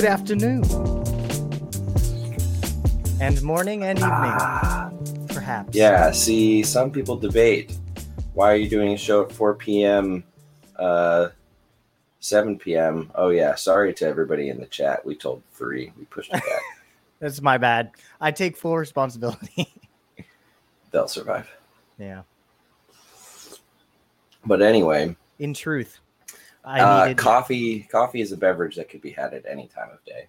Good afternoon. And morning and evening, Ah, perhaps. yeah. See, some people debate why are you doing a show at 4 p.m. Uh, 7 p.m. Oh yeah, sorry to everybody in the chat. We told three. We pushed it back. That's my bad. I take full responsibility. They'll survive. yeah. But anyway, In truth, I uh, needed. coffee. Coffee is a beverage that could be had at any time of day.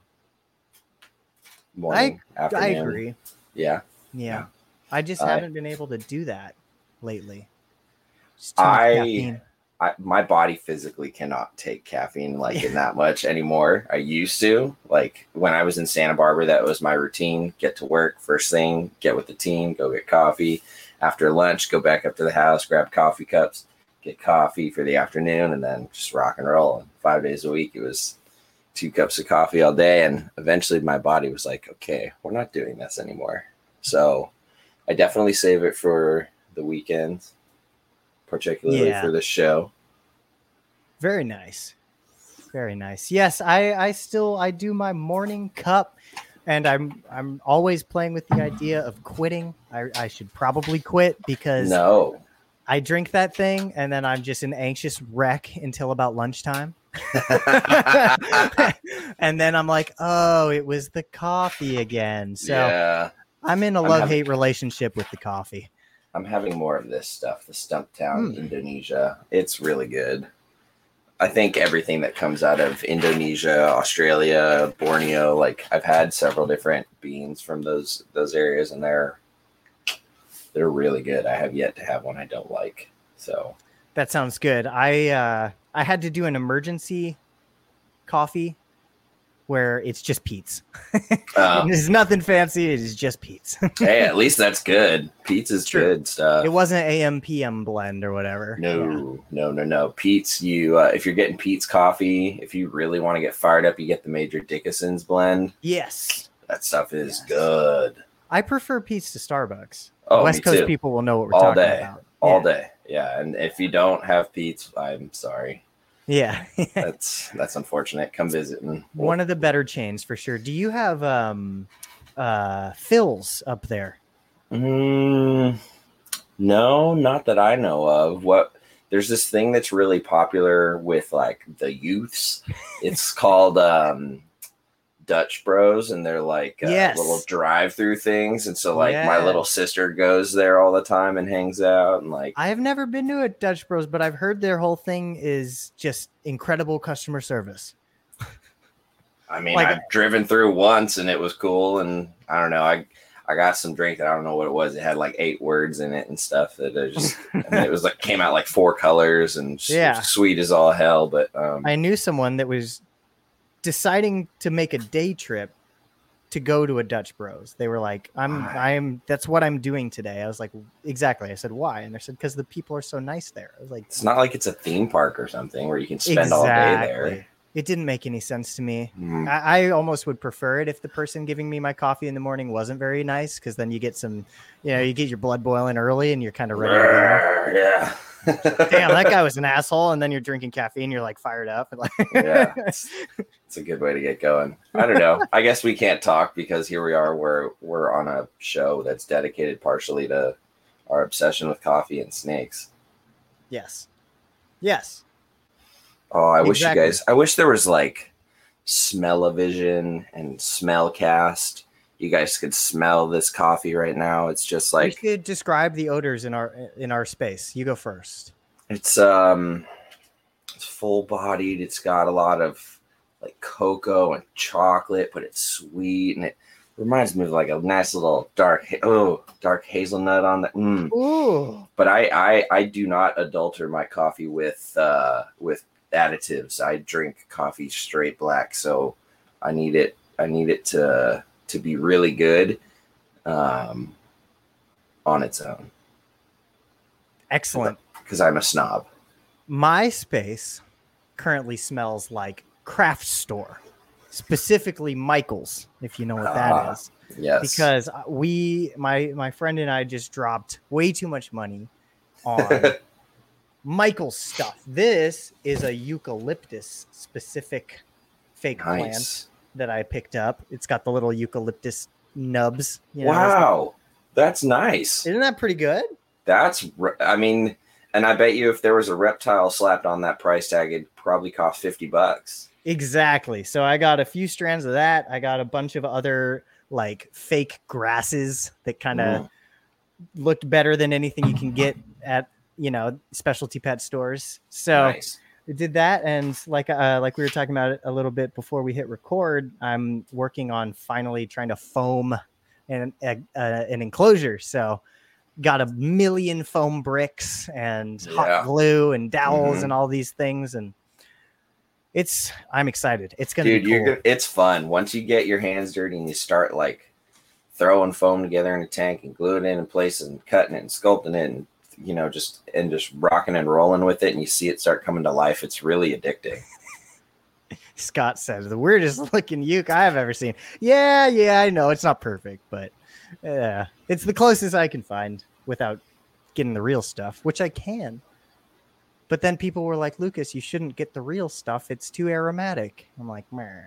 Morning, I afternoon. agree. Yeah. Yeah. Yeah. I just I- haven't been able to do that lately. Just too much I- I, my body physically cannot take caffeine like in that much anymore. I used to like when I was in Santa Barbara. That was my routine: get to work first thing, get with the team, go get coffee. After lunch, go back up to the house, grab coffee cups, get coffee for the afternoon, and then just rock and roll. And five days a week, it was two cups of coffee all day. And eventually, my body was like, "Okay, we're not doing this anymore." So I definitely save it for the weekends, particularly Yeah. for the show. Very nice. Very nice. Yes, I I still I do my morning cup and I'm I'm always playing with the idea of quitting. I I should probably quit because No. I drink that thing and then I'm just an anxious wreck until about lunchtime. and then I'm like, "Oh, it was the coffee again." So yeah, I'm in a I'm love-hate relationship with the coffee. I'm having more of this stuff. The Stumptown Hmm. Indonesia. It's really good. I think everything that comes out of Indonesia, Australia, Borneo, like I've had several different beans from those those areas, and they're they're really good. I have yet to have one I don't like. So That sounds good. I uh I had to do an emergency coffee where it's just Peet's. uh, There's nothing fancy. It is just Peet's. hey, at least that's good. Pizza's True. good stuff. it wasn't AM PM blend or whatever. No, Yeah. no, no, no. Peet's, you uh, if you're getting Peet's coffee, if you really want to get fired up, you get the Major Dickason's blend. Yes. That stuff is Yes. good. I prefer Peet's to Starbucks. Oh, West Coast too. people will know what we're All talking day. about. All yeah. day. Yeah, and if you don't have Peet's, I'm sorry. Yeah. That's that's unfortunate. Come visit and One of the better chains for sure. Do you have um uh Philz up there? Mm, no, not that I know of. What there's this thing that's really popular with like the youths. It's called um Dutch Bros, and they're like uh, Yes. little drive-through things. And so, like, my little sister goes there all the time and hangs out, and like, I have never been to a Dutch Bros, but I've heard their whole thing is just incredible customer service. I mean, Like- I've driven through once, and it was cool. And I don't know, I I got some drink that I don't know what it was. It had like eight words in it and stuff that I just. and it was like came out like four colors and Yeah. sweet as all hell. But um, I knew someone that was deciding to make a day trip to go to a Dutch Bros. They were like, "I'm, Why? I'm. That's what I'm doing today." I was like, "Exactly." I said, "Why?" And they said, "Because the people are so nice there." I was like, it's not like it's a theme park or something where you can spend all day there. It didn't make any sense to me. Mm. I, I almost would prefer it if the person giving me my coffee in the morning wasn't very nice, because then you get some, you know, you get your blood boiling early and you're kind of ready to go. Yeah. Damn, that guy was an asshole, and then you're drinking caffeine, you're like fired up, like, yeah, it's, it's a good way to get going. I don't know. I guess we can't talk because here we are. We're we're on a show that's dedicated partially to our obsession with coffee and snakes. yes, yes, Oh, I wish you guys. I wish there was like smell-o-vision and smellcast. You guys could smell this coffee right now. It's just like you should describe the odors in our in our space. You go first. it's um, it's full-bodied. It's got a lot of like cocoa and chocolate, but it's sweet and it reminds me of like a nice little dark oh dark hazelnut on the. Mm. Ooh, But I, I I do not adulter my coffee with uh with additives. I drink coffee straight black, so I need it I need it to to be really good um on its own excellent. because I'm a snob. My space currently smells like craft store. specifically Michaels, if you know what that Ah, is Yes. because we my my friend and I just dropped way too much money on Michael's stuff. This is a eucalyptus specific fake plant nice. That I picked up. It's got the little eucalyptus nubs. You know, Wow. That's nice. isn't that pretty good? That's, re- I mean, and I bet you if there was a reptile slapped on that price tag, it'd probably cost 50 bucks. Exactly. So I got a few strands of that. I got a bunch of other like fake grasses that kind of Mm. looked better than anything you can get at you know specialty pet stores. So nice. Did that, and like uh, like we were talking about it a little bit before we hit record, I'm working on finally trying to foam an a, uh, an enclosure. So got a million foam bricks and Yeah. hot glue and dowels Mhm. and all these things and it's i'm excited it's gonna Dude, be cool. good. It's fun. Once you get your hands dirty and you start like throwing foam together in a tank and gluing it in place and cutting it and sculpting it and, you know, just, and just rocking and rolling with it and you see it start coming to life, it's really addicting. scott says the weirdest looking uke i have ever seen yeah yeah i know it's not perfect but yeah it's the closest i can find without getting the real stuff which i can but then people were like lucas you shouldn't get the real stuff it's too aromatic i'm like Meh.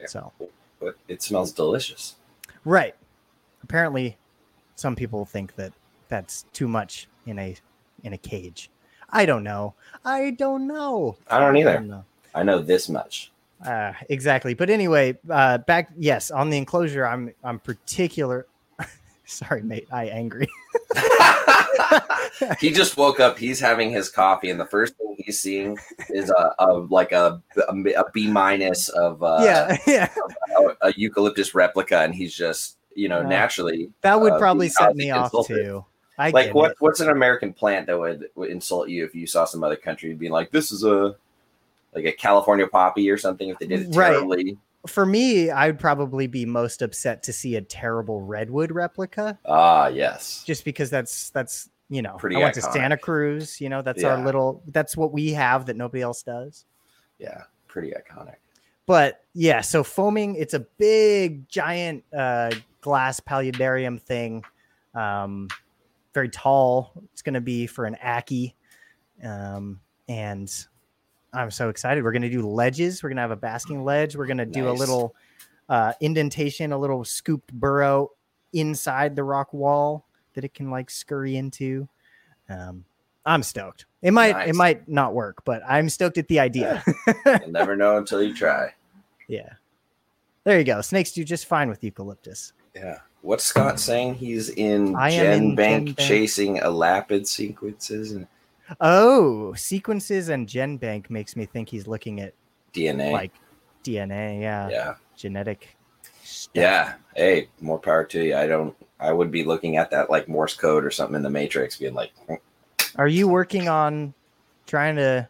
Yeah. so But it smells delicious. Right. Apparently, some people think that that's too much in a in a cage. I don't know. I don't know. I don't either. don't know. I know this much. Uh, exactly. But anyway, uh, back yes on the enclosure. I'm I'm particular. Sorry, mate. I angry. he just woke up. He's having his coffee, and the first thing he's seeing is a, a like a, a, B minus of uh, yeah, yeah. a, a eucalyptus replica, and he's just you know naturally That would uh, probably set me off too. I like what it. what's an American plant that would, would insult you if you saw some other country being like this is a like a California poppy or something if they did it Right. terribly. For me, I'd probably be most upset to see a terrible redwood replica, Ah, yes. just because that's that's you know Pretty I went to. Santa Cruz. You know, that's our little that's what we have that nobody else does. Yeah, pretty iconic. but yeah so foaming it's a big giant uh glass paludarium thing um very tall. It's going to be for an ackie. Um and i'm so excited. We're going to do ledges. We're going to have a basking ledge. We're going to do a little uh indentation a little scooped burrow inside the rock wall that it can like scurry into. Um i'm stoked. It might it might not work but i'm stoked at the idea. You'll never know until you try. Yeah. There you go. Snakes do just fine with eucalyptus. Yeah. What's Scott mm. saying? He's in I Gen in Bank Gen Bank. chasing elapid sequences and Oh, sequences and GenBank makes me think he's looking at DNA. like DNA, yeah, yeah. genetic. stuff. Yeah. Hey, more power to you. I don't I would be looking at that like Morse code or something in the Matrix, being like mm. Are you working on trying to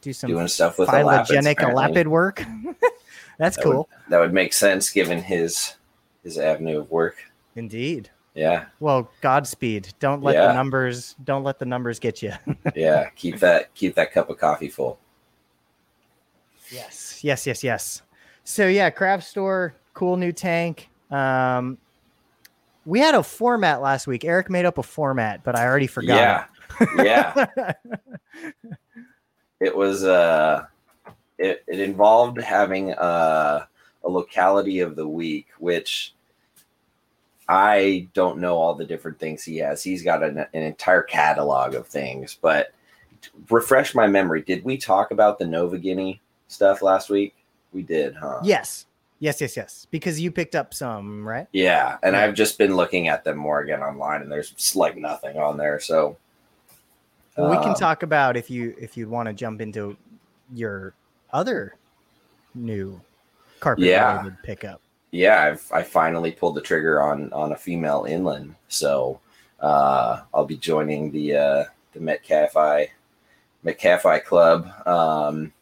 do some doing stuff with phylogenetic apparently. elapid work? That's That cool. Would, that would make sense given his his avenue of work. Indeed. Yeah. Well, Godspeed. Don't let Yeah. the numbers don't let the numbers get you. Yeah. keep that keep that cup of coffee full. Yes, yes, yes, yes. So yeah, craft store, cool new tank. Um, we had a format last week. Eric made up a format, but I already forgot. Yeah. Yeah. it. was uh it, it involved having uh, a locality of the week which i don't know all the different things he has. He's got an, an entire catalog of things but refresh my memory. Did we talk about the nova guinea stuff last week? We did huh? Yes, yes, yes, yes. Because you picked up some, right? yeah and i've just been looking at them more again online and there's like nothing on there so Well, we can um, talk about if you if you'd want to jump into your other new carpet Yeah. related pickup. yeah, I've I finally pulled the trigger on on a female inland, so uh, I'll be joining the uh, the Metcalfei Metcalfei Club um,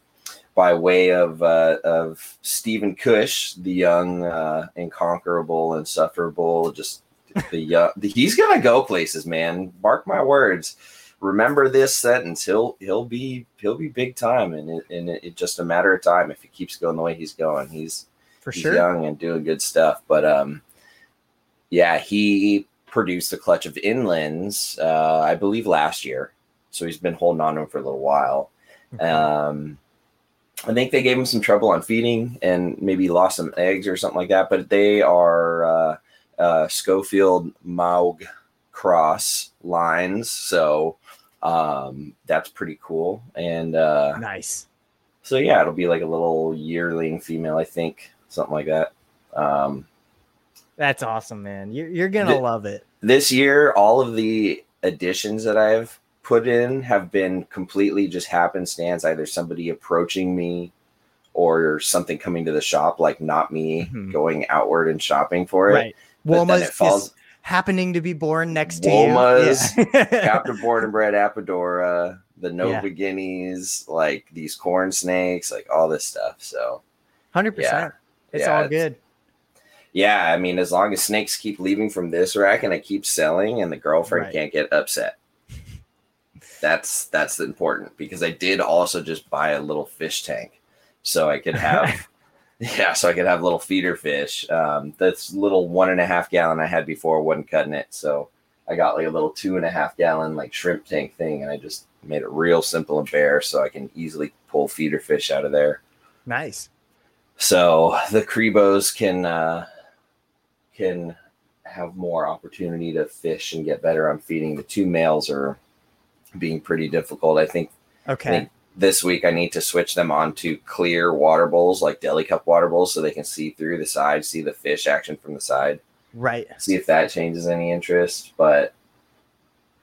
by way of uh, of Stephen Cush, the young, uh, incomparable, insufferable. Just the, young, he's gonna go places, man. Mark my words. Remember this sentence. He'll he'll be he'll be big time, and it, and it, it's just a matter of time if he keeps going the way he's going. He's For he's sure. young and doing good stuff. But um, yeah, he produced a clutch of inlands, uh, I believe last year. So he's been holding on to him for a little while. Okay. Um, I think they gave him some trouble on feeding and maybe lost some eggs or something like that. But they are uh, uh, Schofield Maug cross lines, so um, that's pretty cool. And uh, nice. so yeah, it'll be like a little yearling female, I think, something like that. Um, That's awesome, man. You're, you're gonna The- love it. this year, all of the additions that I've put in have been completely just happenstance. Either somebody approaching me or something coming to the shop, like not me Mhm. going outward and shopping for it. Right. But then Woma's it falls. just happening to be born next to Woma's you. Yeah. Captain Born and Bred Apodora, the Nova Yeah. Guineas, like these corn snakes, like all this stuff. So Hundred Yeah. percent. It's all it's- good. yeah, I mean, as long as snakes keep leaving from this rack and I keep selling, and the girlfriend Right. can't get upset, that's that's important because I did also just buy a little fish tank, so I could have. Yeah, so I could have little feeder fish. Um, this little one and a half gallon I had before wasn't cutting it, so I got like a little two and a half gallon like shrimp tank thing, and I just made it real simple and bare, so I can easily pull feeder fish out of there. Nice. So the Cribos can uh, can have more opportunity to fish and get better on feeding. The two males are being pretty difficult. I think Okay. think this week I need to switch them on to clear water bowls, like deli cup water bowls, so they can see through the side, see the fish action from the side. Right. See if that changes any interest. But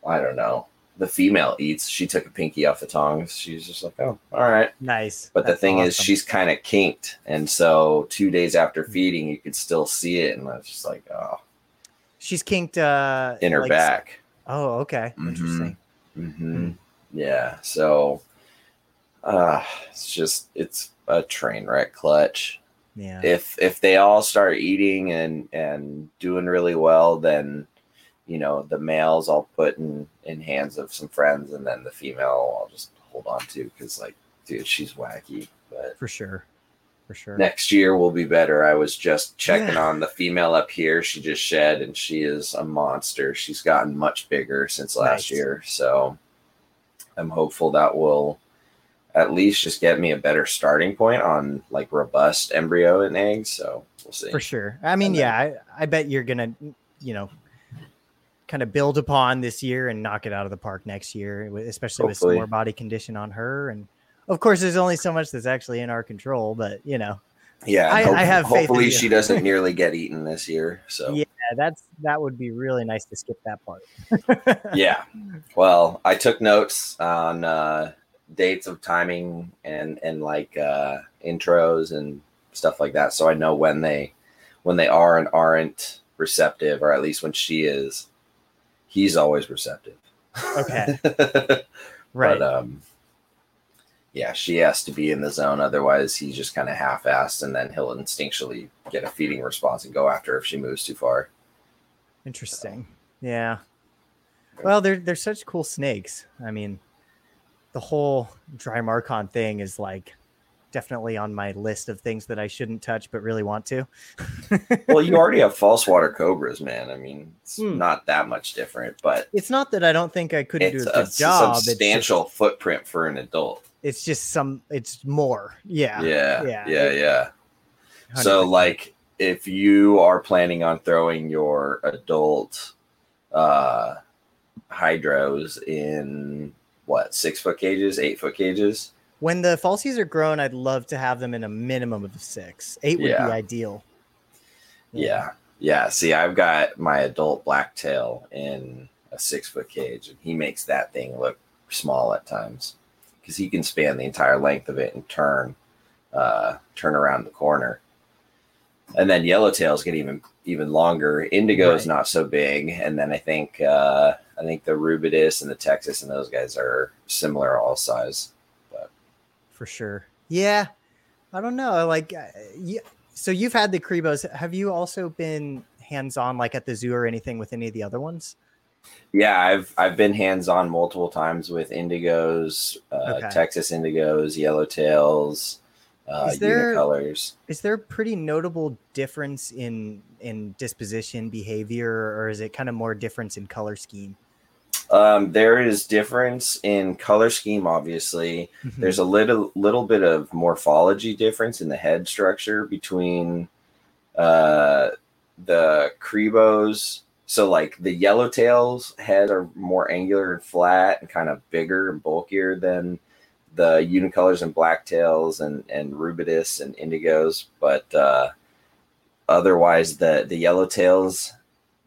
I don't know. The female eats. She took a pinky off the tongs. She's just like, oh, all right. Nice. But the That's thing is, she's kind of kinked, and so two days after feeding, you could still see it, and I was just like, oh, she's kinked uh in her like- back. Oh, okay. Mhm. Interesting. hmm Yeah, so uh, it's just it's a train wreck clutch. Yeah. If if they all start eating and and doing really well, then you know the males I'll put in in hands of some friends, and then the female I'll just hold on to because like, dude, she's wacky, but. For sure. For sure. next year will be better. I was just checking Yeah. on the female up here. She just shed and she is a monster. She's gotten much bigger since last Nice. year. So I'm hopeful that will at least just get me a better starting point on like robust embryo and eggs. So we'll see. For sure. I mean, then- yeah, I, I bet you're gonna, you know, kind of build upon this year and knock it out of the park next year, especially with some more body condition on her. And of course, there's only so much that's actually in our control, but you know, Yeah. I- and I have hopefully she doesn't nearly get eaten this year. So Yeah. that's that would be really nice to skip that part. yeah. Well, I took notes on uh, dates of timing and and like uh, intros and stuff like that, so I know when they when they are and aren't receptive, or at least when she is. He's always receptive. Okay. but Right. um, yeah, she has to be in the zone. Otherwise, he's just kind of half-assed, and then he'll instinctually get a feeding response and go after her if she moves too far. Interesting. Yeah. Well, they're they're such cool snakes. I mean, the whole Drymarchon thing is like definitely on my list of things that I shouldn't touch but really want to. well, you already have false water cobras, man. I mean, it's Hmm. not that much different, but It's not that I don't think I couldn't do a a good job. It's just, substantial footprint for an adult. it's just some. It's more. Yeah. Yeah, yeah, yeah, yeah. So, 100%. like, if you are planning on throwing your adult uh, hydros in what six foot cages, eight foot cages, when the falsies are grown, I'd love to have them in a minimum of six. Eight would Yeah. be ideal. yeah, yeah. See, I've got my adult blacktail in a six foot cage, and he makes that thing look small at times because he can span the entire length of it and turn, uh, turn around the corner. And then yellowtails get even even longer. Indigo Right. not so big, and then I think uh, I think the Rubidus and the Texas and those guys are similar all size. But. For sure. Yeah, I don't know. Like, uh, yeah. So you've had the Cribos. Have you also been hands on, like at the zoo or anything with any of the other ones? Yeah, I've I've been hands on multiple times with indigos, uh, Okay. Texas indigos, yellowtails, uh, Is there- unicolors. Is there a pretty notable difference in in disposition, behavior, or is it kind of more difference in color scheme? Um, there is difference in color scheme. Obviously, Mm-hmm. there's a little little bit of morphology difference in the head structure between uh, the Cribos. So, like the yellowtails heads are more angular and flat and kind of bigger and bulkier than the unicolors and blacktails and and rubidus and indigos. But uh, otherwise, the the yellowtails,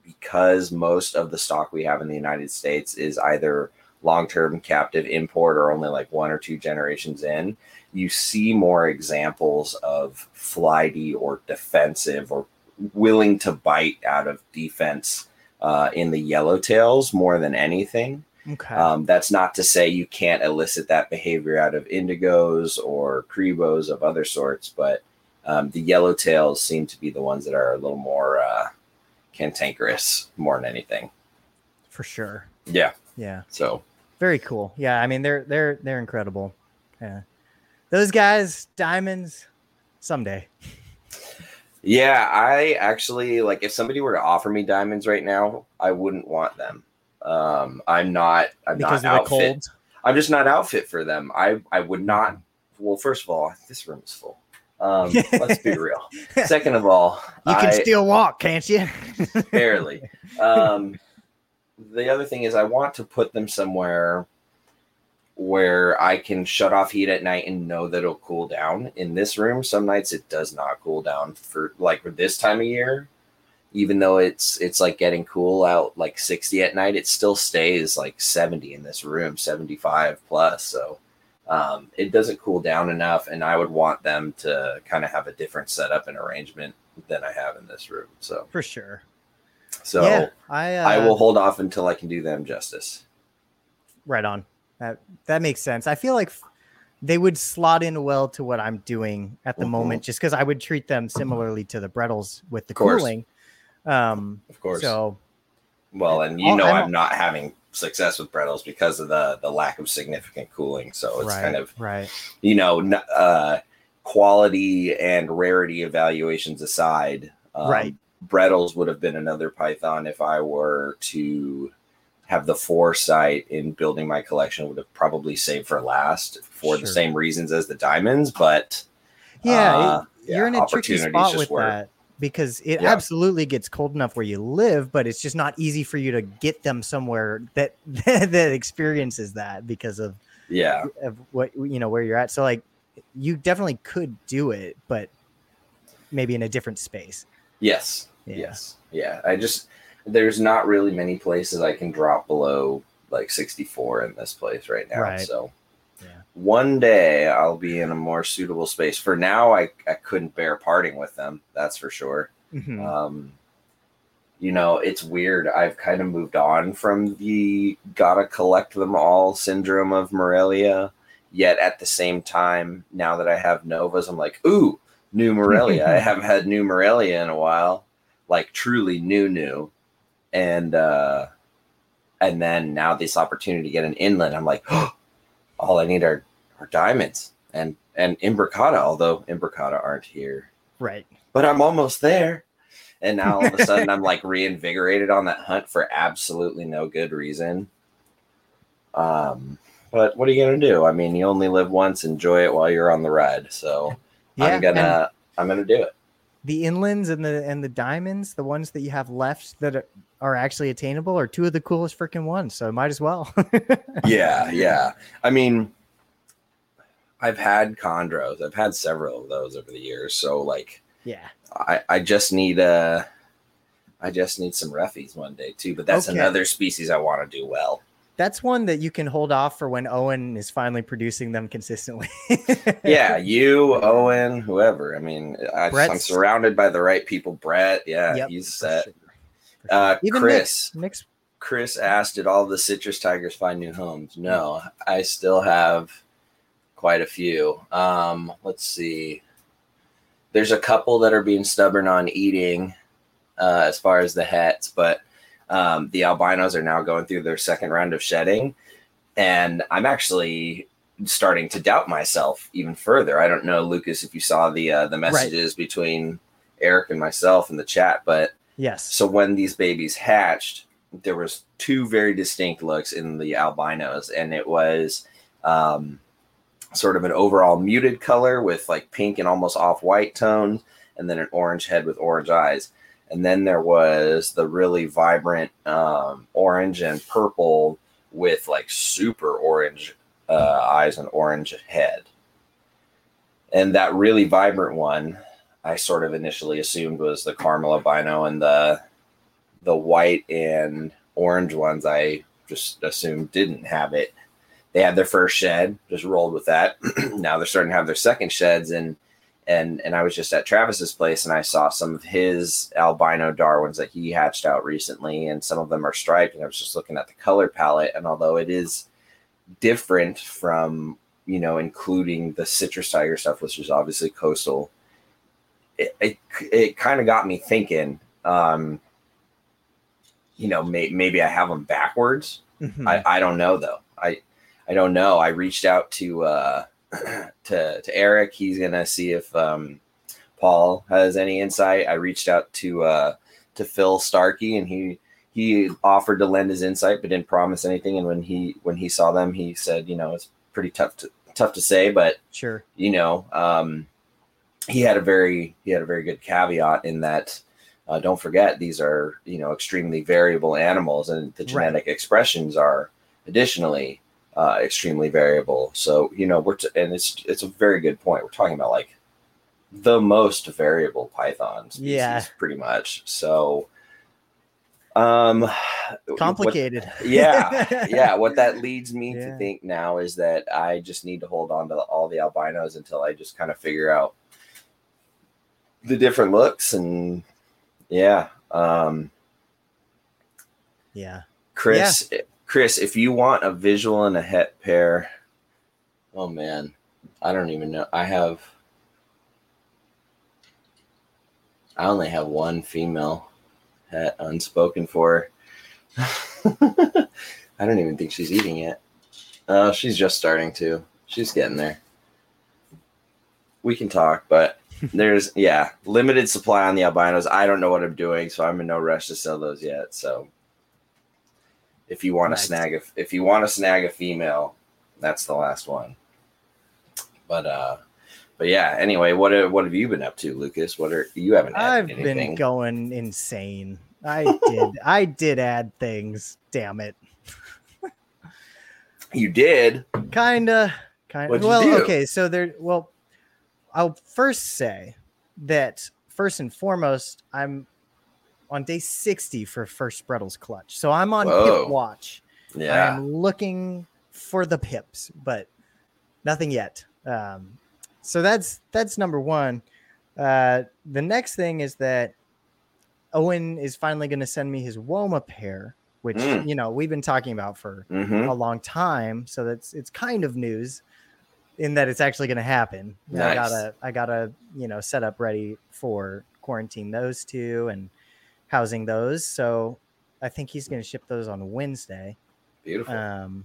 because most of the stock we have in the United States is either long term captive import or only like one or two generations in, you see more examples of flighty or defensive or willing to bite out of defense uh, in the yellowtails more than anything. Okay. Um, that's not to say you can't elicit that behavior out of indigos or cribos of other sorts, but um, the yellowtails seem to be the ones that are a little more uh, cantankerous more than anything. For sure. Yeah. Yeah. So Very cool. Yeah, I mean they're they're they're incredible. Yeah. Those guys, diamonds, someday. yeah, I actually like if somebody were to offer me diamonds right now, I wouldn't want them. Um, I'm not. I'm Because not outfit. cold. I'm just not outfit for them. I I would not. Well, first of all, this room is full. Um, let's be real. Second of all, You can I, still walk, can't you? barely. Um, the other thing is, I want to put them somewhere where I can shut off heat at night and know that it'll cool down. In this room, some nights it does not cool down for like for this time of year. Even though it's it's like getting cool out like 60 at night, it still stays like 70 in this room, 75 plus. So um, it doesn't cool down enough, and I would want them to kind of have a different setup and arrangement than I have in this room. So For sure. so yeah, I uh, I will hold off until I can do them justice. right on. That that makes sense. I feel like they would slot in well to what I'm doing at the Mhm. moment, just because I would treat them similarly to the Bredls with the cooling. Um, Of course. so well, and you know I'm- I'm not having success with Bredls because of the the lack of significant cooling. So it's right, kind of right. you know uh, quality and rarity evaluations aside. Um, Right. Bredls would have been another Python if I were to have the foresight in building my collection. Would have probably saved for last for the same reasons as the diamonds, but Yeah, uh, you're in a tricky spot with weren't. that because it Yeah. absolutely gets cold enough where you live, but it's just not easy for you to get them somewhere that that experiences that because of, Yeah, of what you know where you're at. So like, you definitely could do it, but maybe in a different space. Yes. Yeah. Yes. Yeah. I just there's not really many places I can drop below like 64 in this place right now. Right. So. One day I'll be in a more suitable space. For now, I, I couldn't bear parting with them. That's for sure. Mhm. Um, you know, it's weird. I've kind of moved on from the gotta collect them all syndrome of Morelia. Yet at the same time, now that I have Novas, I'm like, ooh, new Morelia. I haven't had new Morelia in a while, like truly new, new. And uh, and then now this opportunity to get an inland, I'm like, oh, all I need are, are diamonds and and imbricata. Although imbricata aren't here Right. but I'm almost there. And now all of a sudden I'm like reinvigorated on that hunt for absolutely no good reason. Um, but what are you gonna do? I mean, you only live once. Enjoy it while you're on the ride. So Yeah. I'm gonna I'm gonna do it. the inlands and the and the diamonds, the ones that you have left that are, are actually attainable, are two of the coolest freaking ones. So might as well. Yeah, yeah. I mean, I've had chondros. I've had several of those over the years. So like, yeah. I I just need a. I just need some roughies one day too. But that's Okay. another species I want to do well. That's one that you can hold off for when Owen is finally producing them consistently. yeah, you, Owen, whoever. I mean, I, I'm surrounded by the right people. Brett, yeah, Yep, he's set. sure. Uh, Even Chris, Nick's, Nick's Chris asked, "Did all the citrus tigers find new homes?" No, I still have quite a few. Um, let's see. There's a couple that are being stubborn on eating, uh, as far as the hets, but Um, the albinos are now going through their second round of shedding, and I'm actually starting to doubt myself even further. I don't know, Lucas, if you saw the uh, the messages right. between Eric and myself in the chat, but yes. So when these babies hatched, there was two very distinct looks in the albinos, and it was um, sort of an overall muted color with like pink and almost off white tones, and then an orange head with orange eyes. And then there was the really vibrant um, orange and purple with like super orange uh, eyes and orange head. And that really vibrant one, I sort of initially assumed was the caramel albino, and the the white and orange ones I just assumed didn't have it they had their first shed, just rolled with that. now they're starting to have their second sheds, and and and I was just at Travis's place and I saw some of his albino Darwins that he hatched out recently, and some of them are striped. And I was just looking at the color palette, and although it is different from you know including the citrus tiger stuff, which is obviously coastal, it it, it kind of got me thinking. Um, you know, may, maybe I have them backwards. Mm-hmm. I, I don't know though. I I don't know. I reached out to uh, to to Eric. He's gonna see if um, Paul has any insight. I reached out to uh, to Phil Starkey, and he he offered to lend his insight, but didn't promise anything. And when he when he saw them, he said, you know, it's pretty tough to tough to say, but sure, you know, um, he had a very he had a very good caveat in that. Uh, don't forget these are you know extremely variable animals, and the genetic right. expressions are additionally uh, extremely variable. So you know we're t- and it's it's a very good point. We're talking about like the most variable Python species, yeah. pretty much. So um complicated what, yeah yeah what that leads me yeah. to think now is that i just need to hold on to all the albinos until i just kind of figure out the different looks and yeah um yeah chris yeah. Chris, if you want a visual and a het pair, oh man, I don't even know. I have, I only have one female het unspoken for. I don't even think she's eating yet. Oh, she's just starting to. She's getting there. We can talk, but there's yeah, limited supply on the albinos. I don't know what I'm doing, so I'm in no rush to sell those yet. So if you want to nice. snag a, if you want to snag a female, that's the last one. But uh, but yeah. Anyway, what have, what have you been up to, Lucas? What are you haven't? I've anything? been going insane. I did. I did add things. Damn it. you did. Kinda. Kind of. Well, okay. So there. Well, I'll first say that first and foremost, I'm on day 60 for first Sprettles clutch. So I'm on Whoa. pip watch. Yeah. I'm looking for the pips, but nothing yet. Um, so that's that's number one. Uh, the next thing is that Owen is finally going to send me his Woma pair, which mm. you know we've been talking about for mm-hmm. a long time. So that's it's kind of news in that it's actually going to happen. Nice. I gotta I gotta you know set up ready for quarantine those two and housing those. So I think he's going to ship those on Wednesday. Beautiful. Um,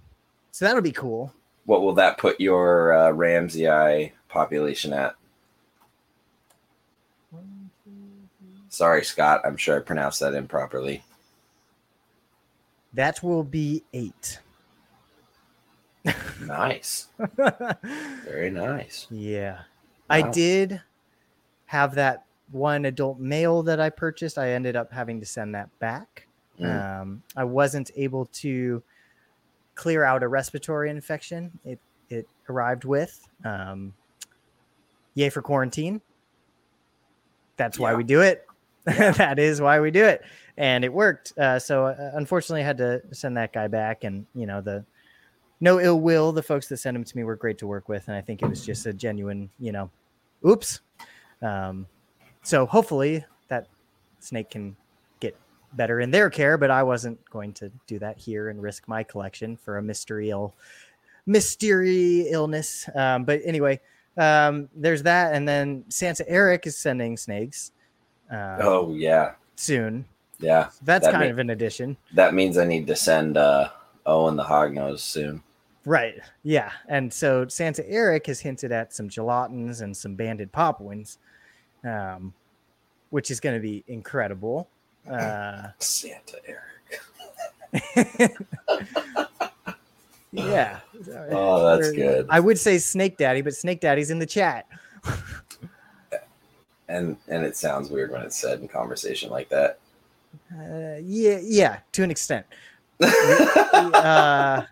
so that'll be cool. What will that put your uh, Ramsay population at? Sorry, Scott. I'm sure I pronounced that improperly. That will be eight. Nice. Very nice. Yeah. Wow. I did have that one adult male that I purchased, I ended up having to send that back. Mm. Um, I wasn't able to clear out a respiratory infection. It it arrived with. Um, yay for quarantine. That's yeah. why we do it. That is why we do it, and it worked. Uh, so uh, unfortunately, I had to send that guy back, and you know the no ill will. The folks that sent them to me were great to work with, and I think it was just a genuine, you know, oops. Um, so hopefully that snake can get better in their care, but I wasn't going to do that here and risk my collection for a mystery ill mystery illness. Um, but anyway, um, there's that, and then Santa Eric is sending snakes. Um, oh yeah, soon. Yeah, That's That kind may- of an addition. that means I need to send uh, Owen the hognose soon. Right. Yeah. And so Santa Eric has hinted at some gelatins and some banded popwins, um, which is going to be incredible. Uh, Santa Eric. yeah. Oh, that's good. I would say Snake Daddy, but Snake Daddy's in the chat. And and it sounds weird when it's said in conversation like that. Uh, yeah. Yeah. To an extent. uh,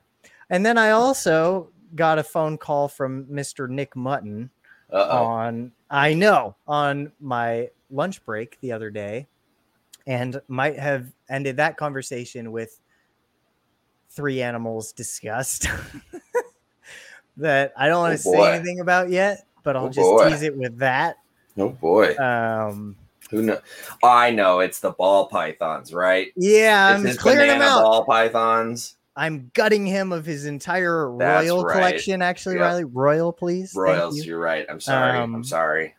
and then I also got a phone call from Mr. Nick Mutton Uh oh. on I know on my lunch break the other day and might have ended that conversation with three animals discussed that I don't want Oh, to say anything about yet, but I'll Oh, just boy. tease it with that. Oh boy. Um Who know? I know it's the ball pythons, right? yeah, It's I'm clearing banana out. Ball pythons. I'm gutting him of his entire That's royal right. collection actually, Yep. Riley. Royal, please. Royals, you. are right. I'm sorry. Um, I'm sorry.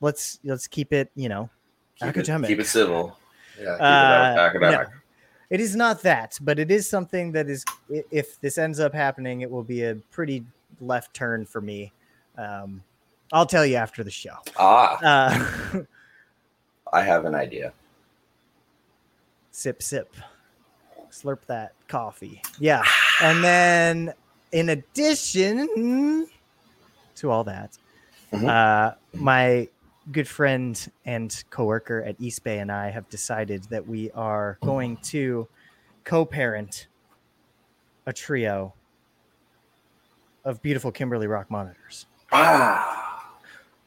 Let's let's keep it, you know, Keep it, keep it civil. Yeah, keep Uh, it academic. It is not that, but it is something that is. If this ends up happening, it will be a pretty left turn for me. Um, I'll tell you after the show. Ah, Uh, I have an idea. sip, sip, slurp that coffee. Yeah, and then in addition to all that, Mhm. uh, my good friend and coworker at East Bay and I have decided that we are going to co-parent a trio of beautiful Kimberley Rock monitors. Ah,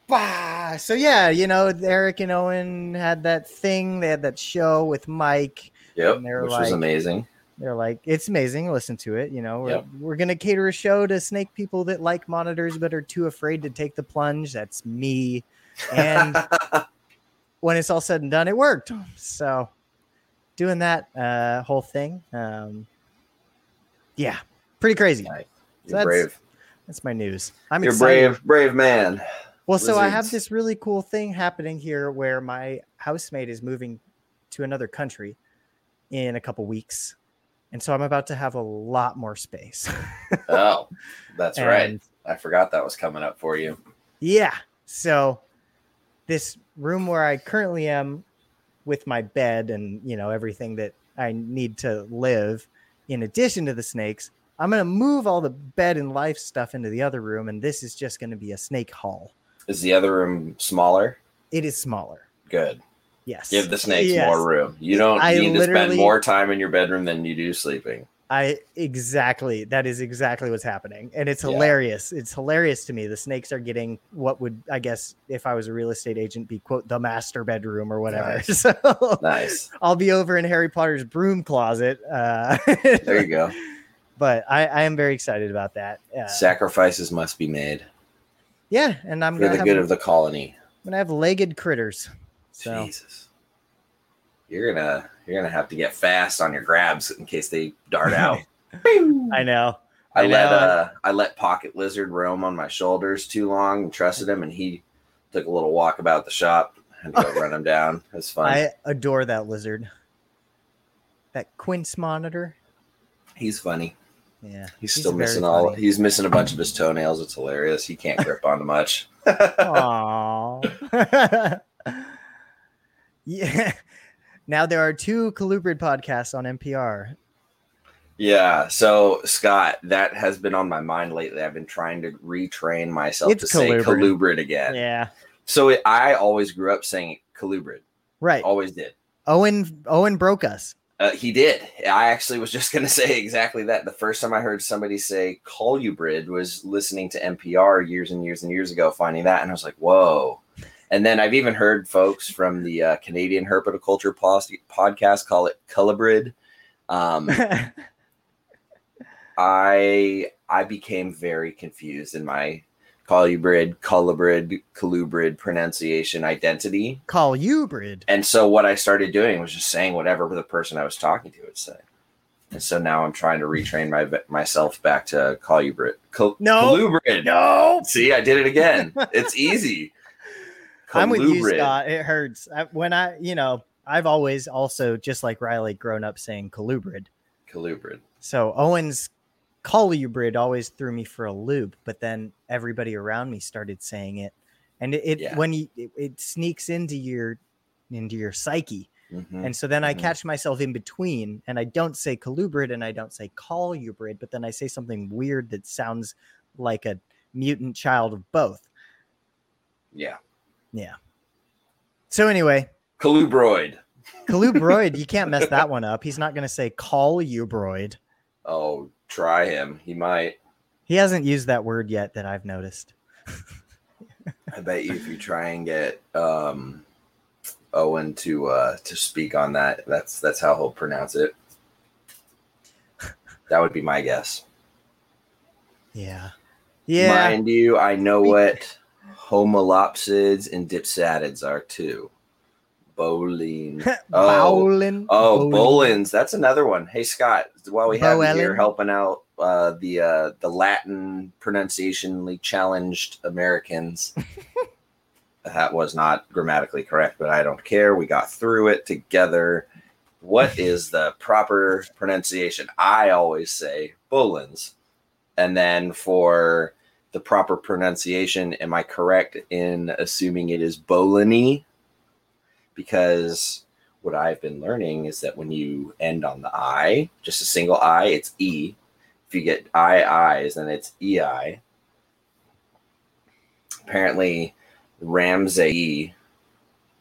Bah! So yeah, you know, Eric and Owen had that thing. They had that show with Mike. Yep, And they're which like- was amazing. They're like, it's amazing. Listen to it. You know, we're, Yep. we're gonna cater a show to snake people that like monitors but are too afraid to take the plunge. That's me. And when it's all said and done, it worked. So doing that uh, whole thing, um, yeah, pretty crazy. So that's- brave. That's my news. I'm You're excited. brave, brave man. Well, so I have this really cool thing happening here where my housemate is moving to another country in a couple weeks. And so I'm about to have a lot more space. Oh, that's right. I forgot that was coming up for you. Yeah. So this room where I currently am with my bed and, you know, everything that I need to live in addition to the snakes, I'm going to move all the bed and life stuff into the other room and this is just going to be a snake hall. Is the other room smaller? It is smaller. Good. Yes. Give the snakes Yes. more room. You don't I need to spend more time in your bedroom than you do sleeping. I exactly that is exactly what's happening, and it's Yeah. hilarious. It's hilarious to me. The snakes are getting what would I guess if I was a real estate agent be quote the master bedroom or whatever. Nice. So Nice. I'll be over in Harry Potter's broom closet. Uh, There you go. but I, I am very excited about that. Uh, Sacrifices must be made yeah, and I'm for the have, good of the colony. I'm gonna have legged critters. So Jesus. You're gonna you're gonna have to get fast on your grabs in case they dart out. I know. I, I let uh I let Pocket Lizard roam on my shoulders too long and trusted him and he took a little walk about the shop and go run him down. It's fun. I adore that lizard. That Quince monitor. he's funny. Yeah, He's, still very missing all funny. he's missing a bunch of his toenails. It's hilarious. He can't grip onto much. Aww. Yeah. Now there are two Colubrid podcasts on NPR. Yeah. So Scott, that has been on my mind lately. I've been trying to retrain myself It's to say colubrid. colubrid again. Yeah. So it, I always grew up saying colubrid. Right. Always did. Owen Owen broke us. Uh, he did. I actually was just going to say exactly that. The first time I heard somebody say colubrid was listening to NPR years and years and years ago, finding that, and I was like, "Whoa!" And then I've even heard folks from the uh, Canadian Herpetoculture podcast call it colubrid. Um, I I became very confused in my colubrid, colubrid, colubrid pronunciation identity. Call you Brid. And so what I started doing was just saying whatever the person I was talking to would say. And so now I'm trying to retrain my myself back to colubrid. Col- No. colubrid. No. See, I did it again. It's easy. I'm with you, Scott. It hurts I, when I, you know, I've always also, just like Riley, grown up saying colubrid. Colubrid. So Owen's colubrid always threw me for a loop, but then everybody around me started saying it, and it, it Yeah. when you it, it sneaks into your into your psyche, Mhm. and so then I Mhm. catch myself in between, and I don't say colubrid and I don't say colubrid, but then I say something weird that sounds like a mutant child of both. Yeah. Yeah. So anyway, Colubroid. colubroid, you can't mess that one up. He's not going to say call you colubroid. Oh, try him. He might. He hasn't used that word yet that I've noticed. I bet you if you try and get um Owen to uh to speak on that, that's that's how he'll pronounce it. That would be my guess. Yeah. Yeah. Mind you, I know what homolopsids and dipsadids are too. Bowling. Oh, Bowlin. oh, Bowlin. Bolins. That's another one. Hey Scott, while we have you here helping out uh, the uh, the Latin pronunciationally challenged Americans. that was not grammatically correct, but I don't care. We got through it together. What is the proper pronunciation? I always say Bolins. And then for the proper pronunciation, am I correct in assuming it is Bolini? Because what I've been learning is that when you end on the I, just a single I, it's E. If you get I I's, then it's EI. Apparently, Ramsay,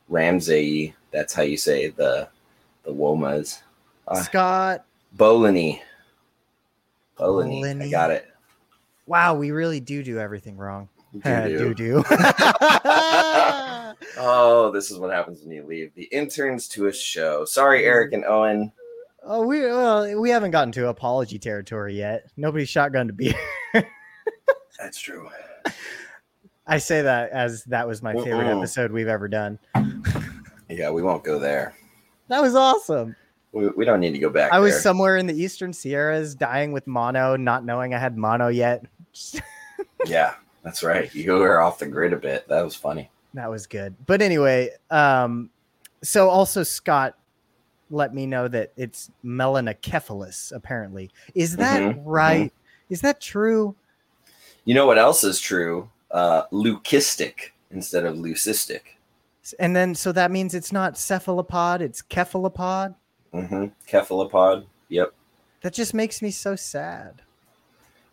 Ramsay, that's how you say the the womas. Uh, Scott. Bolini. Bolini. I got it. Wow, we really do do everything wrong. Do do. Oh, this is what happens when you leave the interns to a show. Sorry, mm. Eric and Owen. oh, we well, we haven't gotten to apology territory yet. Nobody shotgun to beer. That's true. I say that as that was my favorite Mm-mm. episode we've ever done. Yeah, we won't go there. That was awesome. We, we don't need to go back. I was somewhere in the Eastern Sierras dying with mono, not knowing I had mono yet. yeah, that's right. You were off the grid a bit. That was funny. That was good. But anyway, um, so also Scott let me know that it's melanocephalus, apparently. Is that Mhm, right? Is that true? You know what else is true? Uh, leucistic instead of leucistic. And then so that means it's not cephalopod, it's cephalopod. Mm-hmm. Cephalopod. Yep. That just makes me so sad.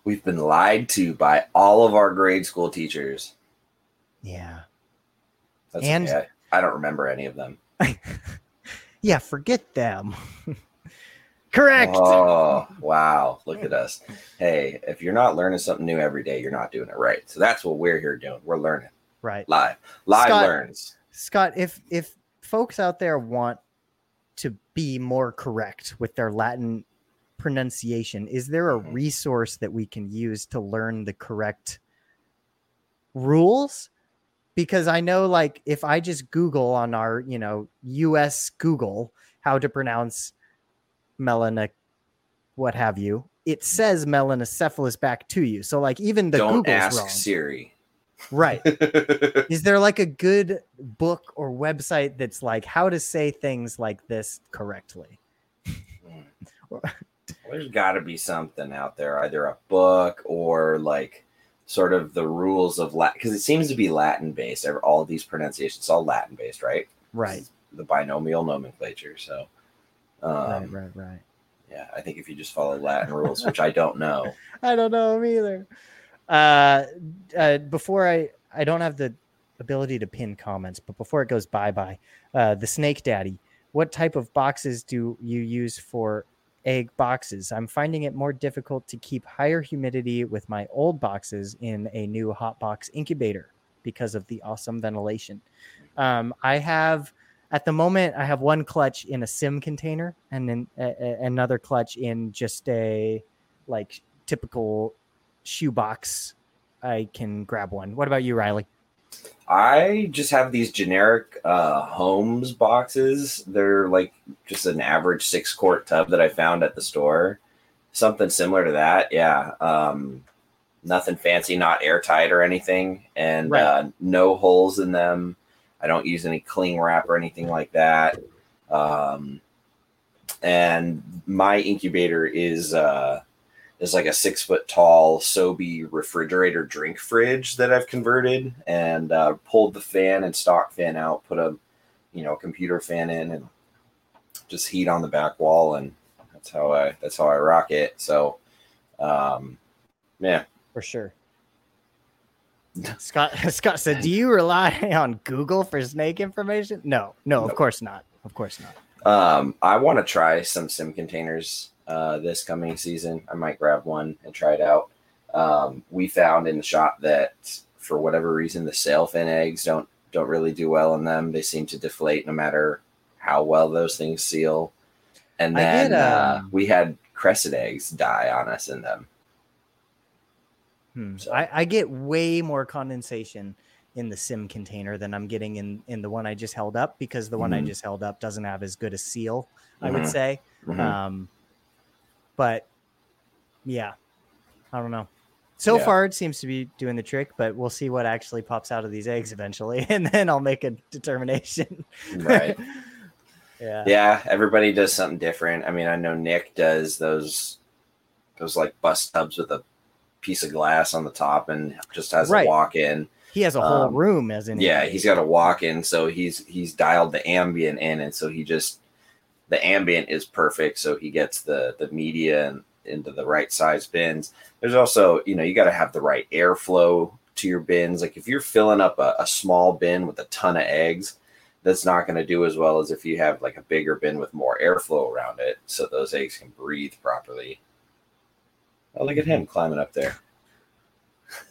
We've been lied to by all of our grade school teachers. Yeah. That's And- okay. I, I don't remember any of them. Yeah, forget them. Correct. Oh, wow. Look at us. Hey, if you're not learning something new every day, you're not doing it right. So that's what we're here doing. We're learning right. live. Live Scott- learns. Scott, if if folks out there want to be more correct with their Latin pronunciation, is there a Mhm. resource that we can use to learn the correct rules? Because I know like if I just Google on our, you know, US Google how to pronounce melana what have you, it says melanocephalus back to you. So like even the don't Google's ask wrong. Siri. Right. Is there like a good book or website that's like how to say things like this correctly? There's got to be something out there, either a book or like sort of the rules of Latin, because it seems to be Latin based. All these pronunciations, it's all Latin based, right? Right. The binomial nomenclature. So, um, right, right, right. yeah, I think if you just follow Latin rules, which I don't know, I don't know either. Uh, uh, before I, I don't have the ability to pin comments, but before it goes bye bye, uh, the Snake Daddy, what type of boxes do you use for egg boxes? I'm finding it more difficult to keep higher humidity with my old boxes in a new hot box incubator because of the awesome ventilation. Um, I have at the moment I have one clutch in a sim container and then a, a- another clutch in just a like typical shoebox. I can grab one. What about you, Riley? I just have these generic uh, Holmes boxes. They're like just an average six quart tub that I found at the store. Something similar to that. Yeah. Um, nothing fancy, not airtight or anything, and Right. uh, no holes in them. I don't use any cling wrap or anything like that. Um, and my incubator is uh, is like a six foot tall Sobe refrigerator drink fridge that I've converted and uh, pulled the fan and stock fan out, put a you know computer fan in, and just heat on the back wall, and that's how I that's how I rock it. So, um, yeah, for sure. Scott Scott said, "Do you rely on Google for snake information?" No, no, of course not. Of course not. Um, I want to try some sim containers uh, this coming season. I might grab one and try it out. Um, we found in the shop that for whatever reason the sailfin eggs don't don't really do well in them. They seem to deflate no matter how well those things seal. And then get, uh, um, we had crested eggs die on us in them. Hmm. So. I, I get way more condensation in the sim container than I'm getting in in the one I just held up because the one mm-hmm. I just held up doesn't have as good a seal, I mm-hmm. would say. Mm-hmm. Um, but yeah, I don't know. So yeah. far, it seems to be doing the trick, but we'll see what actually pops out of these eggs eventually, and then I'll make a determination. right. yeah. Yeah. Everybody does something different. I mean, I know Nick does those those like bus tubs with a piece of glass on the top and just has right. a walk in. He has a whole um, room, as in yeah, he's got a walk in, so he's he's dialed the ambient in, and so he just the ambient is perfect, so he gets the the media and into the right size bins. There's also you know you got to have the right airflow to your bins. Like if you're filling up a, a small bin with a ton of eggs, that's not going to do as well as if you have like a bigger bin with more airflow around it, so those eggs can breathe properly. Oh, look at him climbing up there.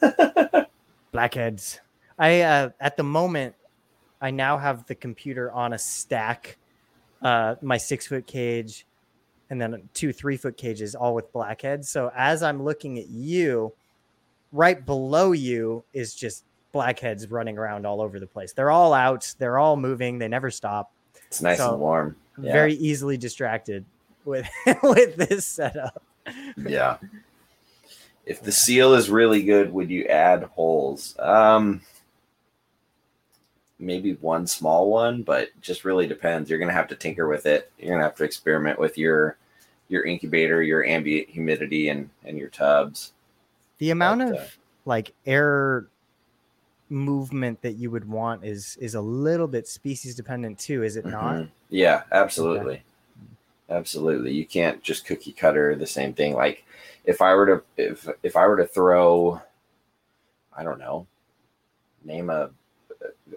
Blackheads. I uh, at the moment, I now have the computer on a stack. Uh, my six foot cage, and then two three foot cages, all with blackheads. So as I'm looking at you, right below you is just blackheads running around all over the place. They're all out. They're all moving. They never stop. It's nice so and warm. Yeah. Very easily distracted with with this setup. Yeah if the seal is really good, would you add holes? Um, maybe one small one, but just really depends. You're gonna have to tinker with it. You're gonna have to experiment with your your incubator, your ambient humidity, and and your tubs. The amount but, of uh, like air movement that you would want is is a little bit species dependent too, is it mm-hmm. not? Yeah, absolutely. Okay. Absolutely. You can't just cookie cutter the same thing. Like if I were to if if I were to throw, I don't know, name a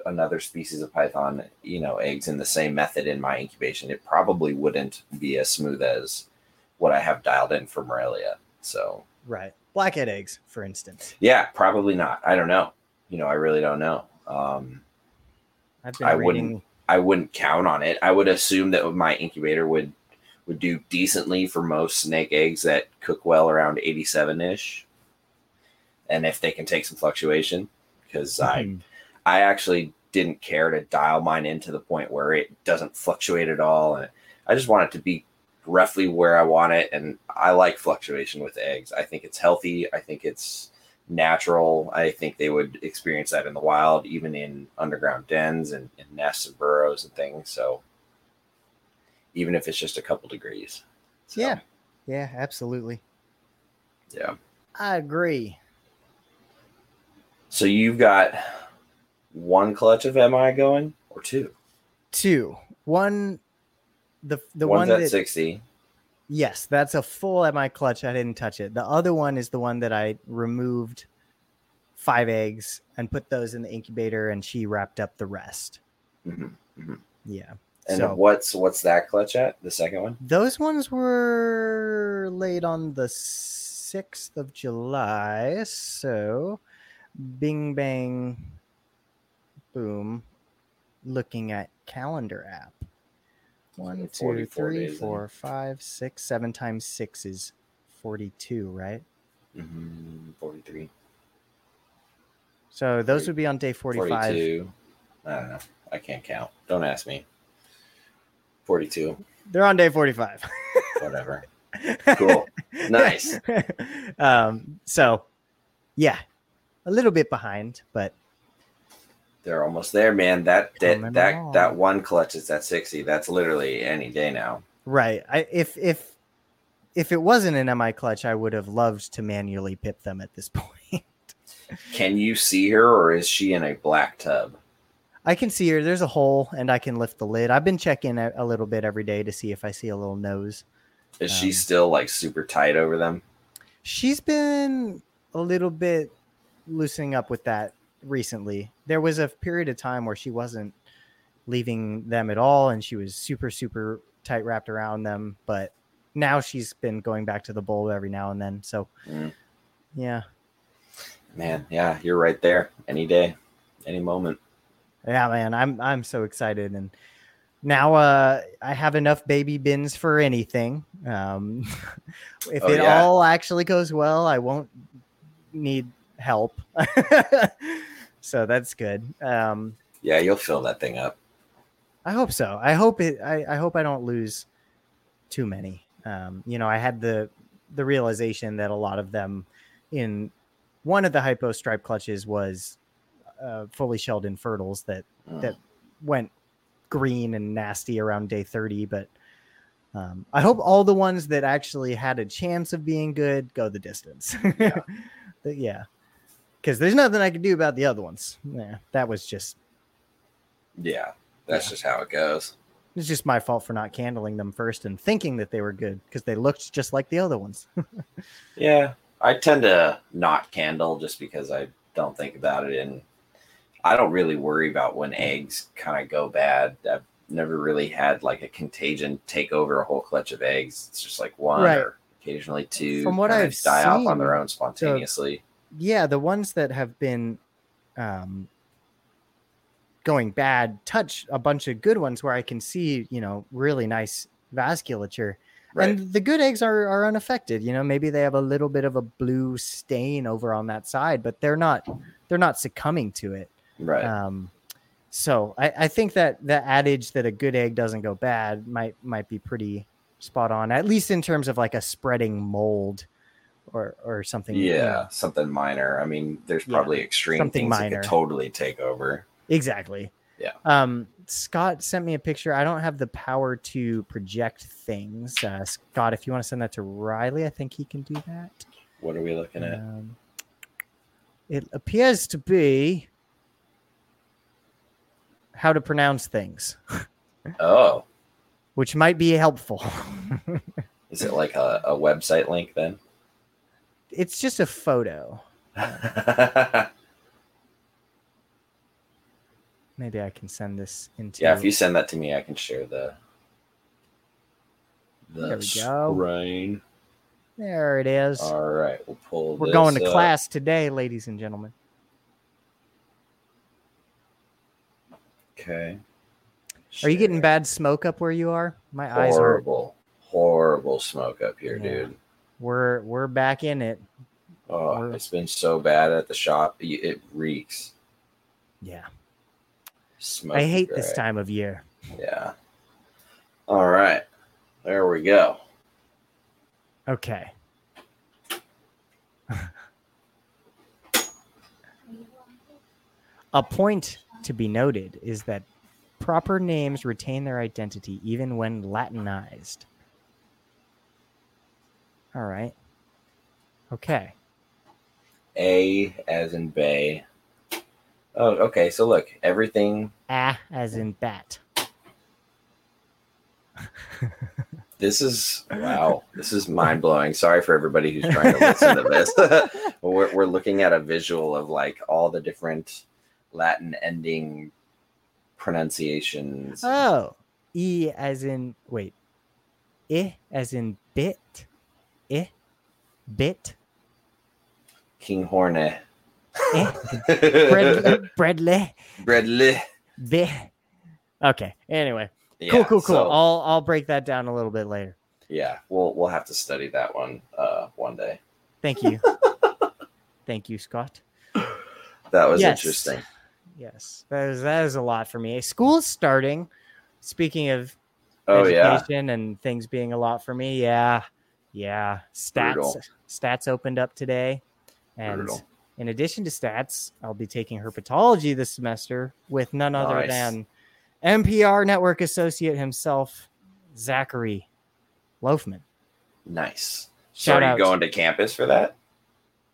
another species of python, you know, eggs in the same method in my incubation, it probably wouldn't be as smooth as what I have dialed in for Morelia. So right, blackhead eggs, for instance. Yeah, probably not. I don't know. You know, I really don't know. Um, I reading... wouldn't. I wouldn't count on it. I would assume that my incubator would would do decently for most snake eggs that cook well around 87 ish. And if they can take some fluctuation, because mm-hmm. I, I actually didn't care to dial mine in to the point where it doesn't fluctuate at all. And I just want it to be roughly where I want it. And I like fluctuation with eggs. I think it's healthy. I think it's natural. I think they would experience that in the wild, even in underground dens and, and nests and burrows and things. So even if it's just a couple degrees. So, yeah. Yeah, absolutely. Yeah. I agree. So you've got one clutch of MI going or two? Two. One the the One's one at 60. Yes, that's a full MI clutch. I didn't touch it. The other one is the one that I removed five eggs and put those in the incubator and she wrapped up the rest. Mm-hmm. Mm-hmm. Yeah. And so, what's what's that clutch at? The second one? Those ones were laid on the sixth of July. So, Bing Bang, boom. Looking at calendar app. One, two, three, four, five, six, seven times six is forty-two, right? Mm-hmm, Forty-three. So those 40, would be on day forty-five. 42. I don't know. I can't count. Don't ask me. 42. They're on day 45. Whatever. Cool. nice. Um, so, yeah, a little bit behind, but They're almost there, man. That that that, that one clutch is at sixty. That's literally any day now. Right. I if if if it wasn't an MI clutch, I would have loved to manually pip them at this point. Can you see her, or is she in a black tub? I can see her. There's a hole, and I can lift the lid. I've been checking a, a little bit every day to see if I see a little nose. Is she Um, still like super tight over them? She's been a little bit loosening up with that recently. There was a period of time where she wasn't leaving them at all, and she was super super tight wrapped around them. But now she's been going back to the bowl every now and then. So Mm. yeah, Man, yeah, you're right there. Any day, any moment. yeah, man, I'm I'm so excited and. Now uh, I have enough baby bins for anything. Um, if Oh, it yeah. all actually goes well, I won't need help. so that's good. Um, Yeah, you'll fill that thing up. I hope so. I hope it. I, I hope I don't lose too many. Um, you know, I had the the realization that a lot of them in one of the hypo stripe clutches was uh, fully shelled infertiles that Mm. that went green and nasty around day 30 but um, i hope all the ones that actually had a chance of being good go the distance Yeah. But yeah because there's nothing i can do about the other ones yeah that was just Yeah, that's just how it goes. it's just my fault for not candling them first and thinking that they were good because they looked just like the other ones Yeah, I tend to not candle just because I don't think about it, and I don't really worry about when eggs kind of go bad. I've never really had like a contagion take over a whole clutch of eggs. It's just like one Right. or occasionally two. From what I've die off on their own spontaneously. Yeah the ones that have been um going bad touch a bunch of good ones where i can see you know really nice vasculature right. and the good eggs are, are unaffected you know maybe they have a little bit of a blue stain over on that side but they're not they're not succumbing to it right. um so I, I think that the adage that a good egg doesn't go bad might might be pretty spot on at least in terms of like a spreading mold or or something you yeah, know. something minor. I mean, there's Yeah, probably extreme something things that minor. could totally take over. Exactly. Yeah. Um, Scott sent me a picture. I don't have the power to project things. Uh, Scott, if you want to send that to Riley, I think he can do that. What are we looking at? Um, it appears to be how to pronounce things, Oh, which might be helpful. is it like a, a website link then? It's just a photo. Maybe I can send this into. Yeah, if you send that to me, I can share the the There we go. screen. There it is. All right, we'll pull. We're going to up. class today, ladies and gentlemen. Okay. Are you getting bad smoke up where you are? My eyes are. horrible, horrible smoke up here, Yeah. dude? We're we're back in it. Oh, We're- it's been so bad at the shop. It reeks. Yeah. I hate this time of year. Yeah. All right, there we go. Okay. A point to be noted is that proper names retain their identity even when Latinized. All right. Okay. A as in bay. Oh, okay. So look, everything. Ah, as in bat. This is wow. This is mind blowing. Sorry for everybody who's trying to listen to this. we're we're looking at a visual of like all the different Latin ending pronunciations. Oh, E as in wait, I as in bit, I, bit, King Horne. eh, bread, bredli, Bredli. bit. Okay. Anyway, Yeah, cool, cool, cool. so- I'll I'll break that down a little bit later. yeah, we'll we'll have to study that one uh one day. Thank you. Thank you, Scott. That was Yes. interesting. Yes, that is that is a lot for me. School's starting. Speaking of Oh yeah. education and things being a lot for me, yeah, yeah. Stats Brutal. stats opened up today, and Brutal. In addition to stats, I'll be taking herpetology this semester with none other Nice. than NPR network associate himself, Zachary Loughman. Nice. So Shout are you out. going to campus for that?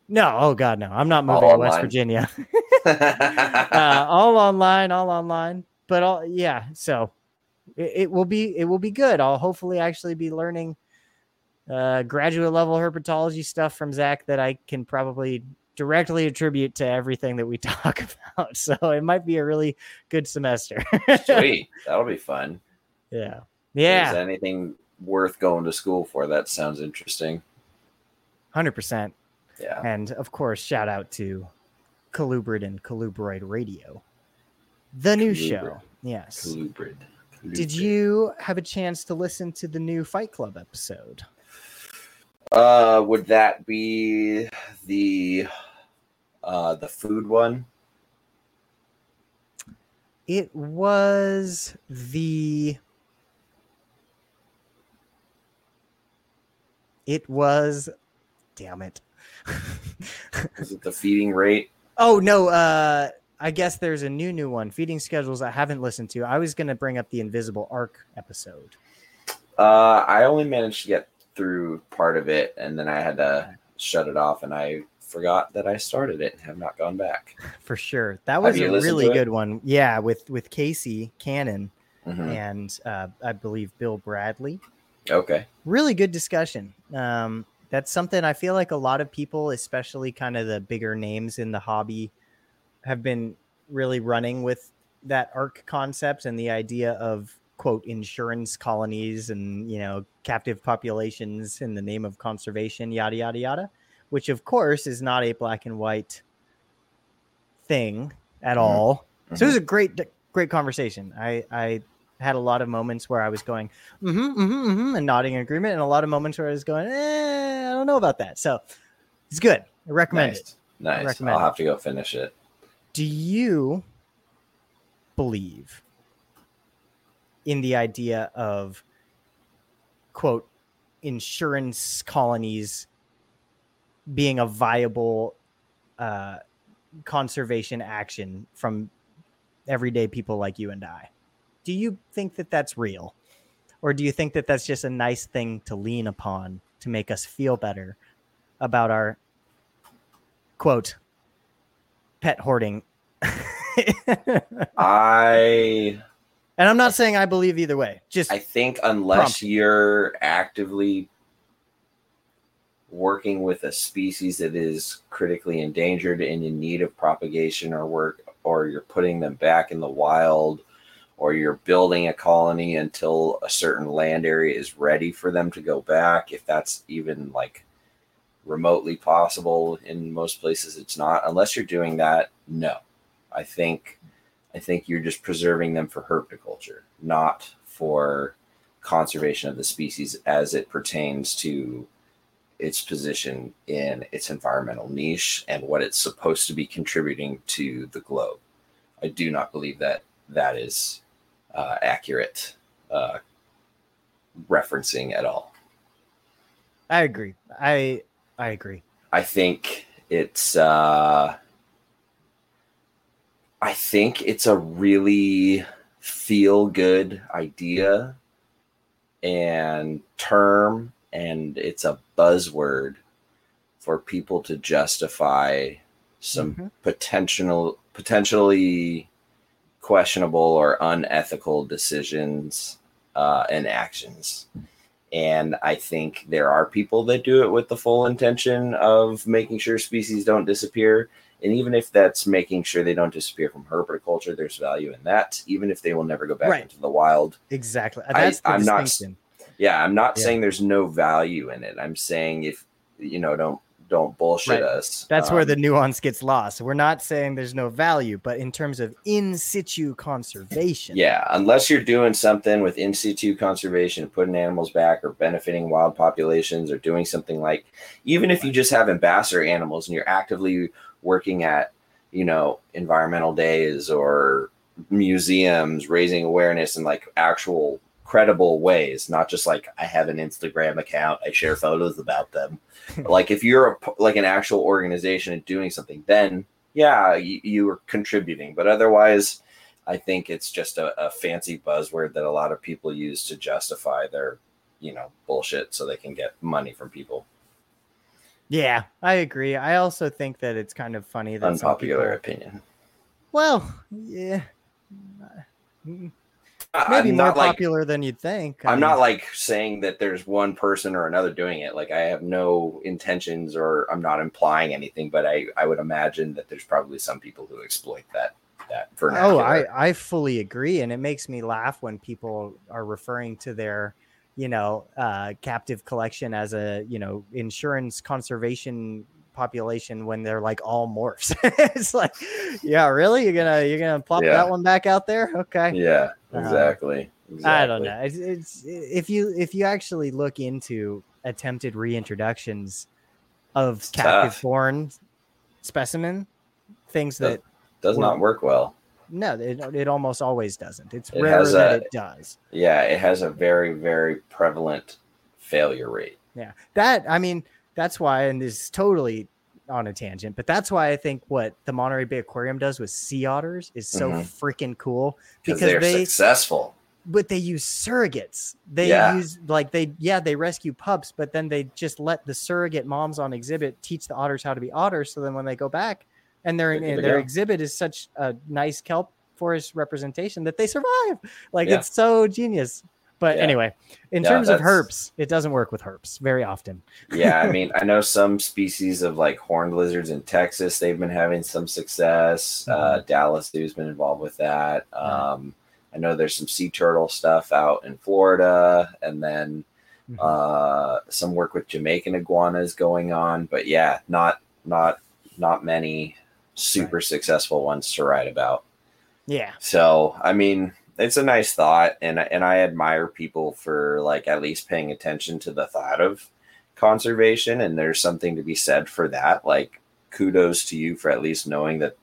No, oh god, no! I'm not All moving to West. Virginia. uh, all online, all online. But all yeah, so it, it will be it will be good. I'll hopefully actually be learning uh, graduate level herpetology stuff from Zach that I can probably directly attribute to everything that we talk about. So it might be a really good semester. Sweet. That'll be fun. yeah, Is yeah, anything worth going to school for? That sounds interesting. hundred percent. Yeah. And of course, shout out to Colubrid and Colubroid Radio, the new show. Yes. Colubrid. Did you have a chance to listen to the new Fight Club episode? Uh, would that be the uh the food one? It was the. It was. Damn it. Is it the feeding rate? oh, no. Uh, I guess there's a new, new one. Feeding schedules I haven't listened to. I was going to bring up the Invisible Ark episode. Uh, I only managed to get through part of it, and then I had to shut it off, and I forgot that I started it and have not gone back. For sure. That was a really good one. Yeah, with, with Casey Cannon Mhm. and uh, I believe Bill Bradley. Okay. really good discussion. Um, that's something I feel like a lot of people, especially kind of the bigger names in the hobby, have been really running with that ark concept and the idea of quote insurance colonies and you know captive populations in the name of conservation, yada yada yada, which of course is not a black and white thing at Mhm. all. So it Mhm. was a great great conversation. I I had a lot of moments where I was going mm-hmm, mm-hmm, mm-hmm, and nodding in agreement, and a lot of moments where I was going, eh, I don't know about that. So it's good. I recommend it. Nice. Nice. recommend I'll have to go finish it. Do you believe in the idea of quote insurance colonies being a viable uh, conservation action from everyday people like you and I? Do you think that that's real? Or do you think that that's just a nice thing to lean upon to make us feel better about our quote pet hoarding? I and I'm not saying I believe either way. Just I think unless Prompt. you're actively working with a species that is critically endangered and in need of propagation or work, or you're putting them back in the wild, or you're building a colony until a certain land area is ready for them to go back, if that's even like remotely possible in most places it's not unless you're doing that no i think i think you're just preserving them for herpetoculture not for conservation of the species as it pertains to its position in its environmental niche and what it's supposed to be contributing to the globe i do not believe that that is uh, accurate uh, referencing at all I agree. I I agree. I think it's uh I think it's a really feel good idea and term and it's a buzzword for people to justify some Mhm. potential potentially questionable or unethical decisions uh, and actions and I think there are people that do it with the full intention of making sure species don't disappear. And even if that's making sure they don't disappear from herpetoculture, there's value in that, even if they will never go back Right. into the wild. Exactly. I- That's the I'm not- Yeah, I'm not Yeah. saying there's no value in it. I'm saying if you know, don't don't bullshit Right. us. That's where Um, the nuance gets lost. We're not saying there's no value, but in terms of in situ conservation. Yeah, unless you're doing something with in situ conservation, putting animals back or benefiting wild populations or doing something like even if you just have ambassador animals and you're actively working at, you know, environmental days or museums raising awareness in like actual credible ways, not just like I have an Instagram account, I share photos about them. like if you're a, like an actual organization and doing something, then yeah, you, you are contributing. But otherwise, I think it's just a, a fancy buzzword that a lot of people use to justify their, you know, bullshit so they can get money from people. Yeah, I agree. I also think that it's kind of funny that Unpopular people- opinion. Well, yeah, maybe I'm more not like popular than you'd think. I I'm mean, not like saying that there's one person or another doing it. Like I have no intentions or I'm not implying anything, but I, I would imagine that there's probably some people who exploit that that Oh, vernacular. I, I fully agree. And it makes me laugh when people are referring to their, you know, uh, captive collection as a, you know, insurance conservation population when they're like all morphs. it's like, yeah, really? You're gonna you're gonna plop Yeah. that one back out there? Okay. yeah, Uh, exactly. I don't know. It's, it's if you if you actually look into attempted reintroductions of captive born specimen, things Does- that Does not work well. No, it, it almost always doesn't. It's It rare that a- it does. Yeah, it has a very, very prevalent failure rate. Yeah, that I mean, that's why, and this is totally on a tangent, but that's why I think what the Monterey Bay Aquarium does with sea otters is so Mhm. freaking cool Because because they're they, successful. but they use surrogates. They Yeah. use like they, yeah, they rescue pups, but then they just let the surrogate moms on exhibit teach the otters how to be otters. So then when they go back, and their They're good to their go. exhibit is such a nice kelp forest representation that they survive. Like Yeah. it's so genius. But Yeah. anyway, in Yeah, terms of herps, it doesn't work with herps very often. yeah, I mean, I know some species of like horned lizards in Texas. They've been having some success. Uh, Dallas Zoo's been involved with that. Um, I know there's some sea turtle stuff out in Florida, and then Mhm. uh, some work with Jamaican iguanas going on. But yeah, not not not many super successful ones to write about. Yeah. So, I mean, it's a nice thought, and and I admire people for like at least paying attention to the thought of conservation, and there's something to be said for that. Like, kudos to you for at least knowing that,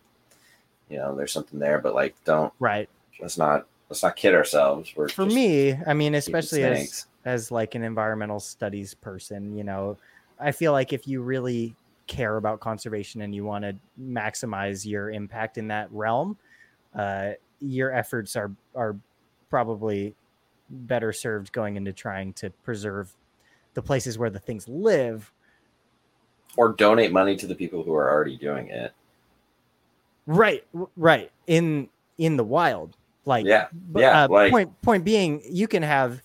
you know, there's something there. But like, don't Right. let's not let's not kid ourselves. We're For me, I mean, especially as as like an environmental studies person, you know, I feel like if you really care about conservation and you want to maximize your impact in that realm, uh, your efforts are are probably better served going into trying to preserve the places where the things live. or donate money to the people who are already doing it. Right, right. In in the wild, like Yeah, yeah, uh, like- point point being, you can have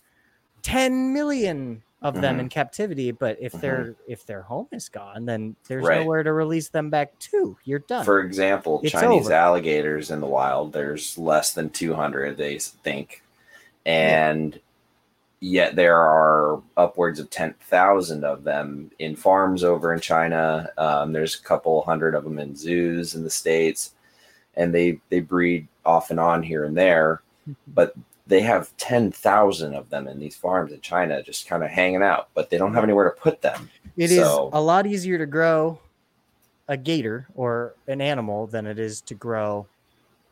ten million of them Mhm. in captivity, but if Mhm. their if their home is gone, then there's Right. nowhere to release them back to. You're done. For example, It's Chinese over. alligators in the wild, there's less than 200, they think. And yet there are upwards of 10,000 of them in farms over in China. Um, there's a couple hundred of them in zoos in the States. And they, they breed off and on here and there. But they have 10,000 of them in these farms in China just kind of hanging out, but they don't have anywhere to put them. It is so- a lot easier to grow a gator or an animal than it is to grow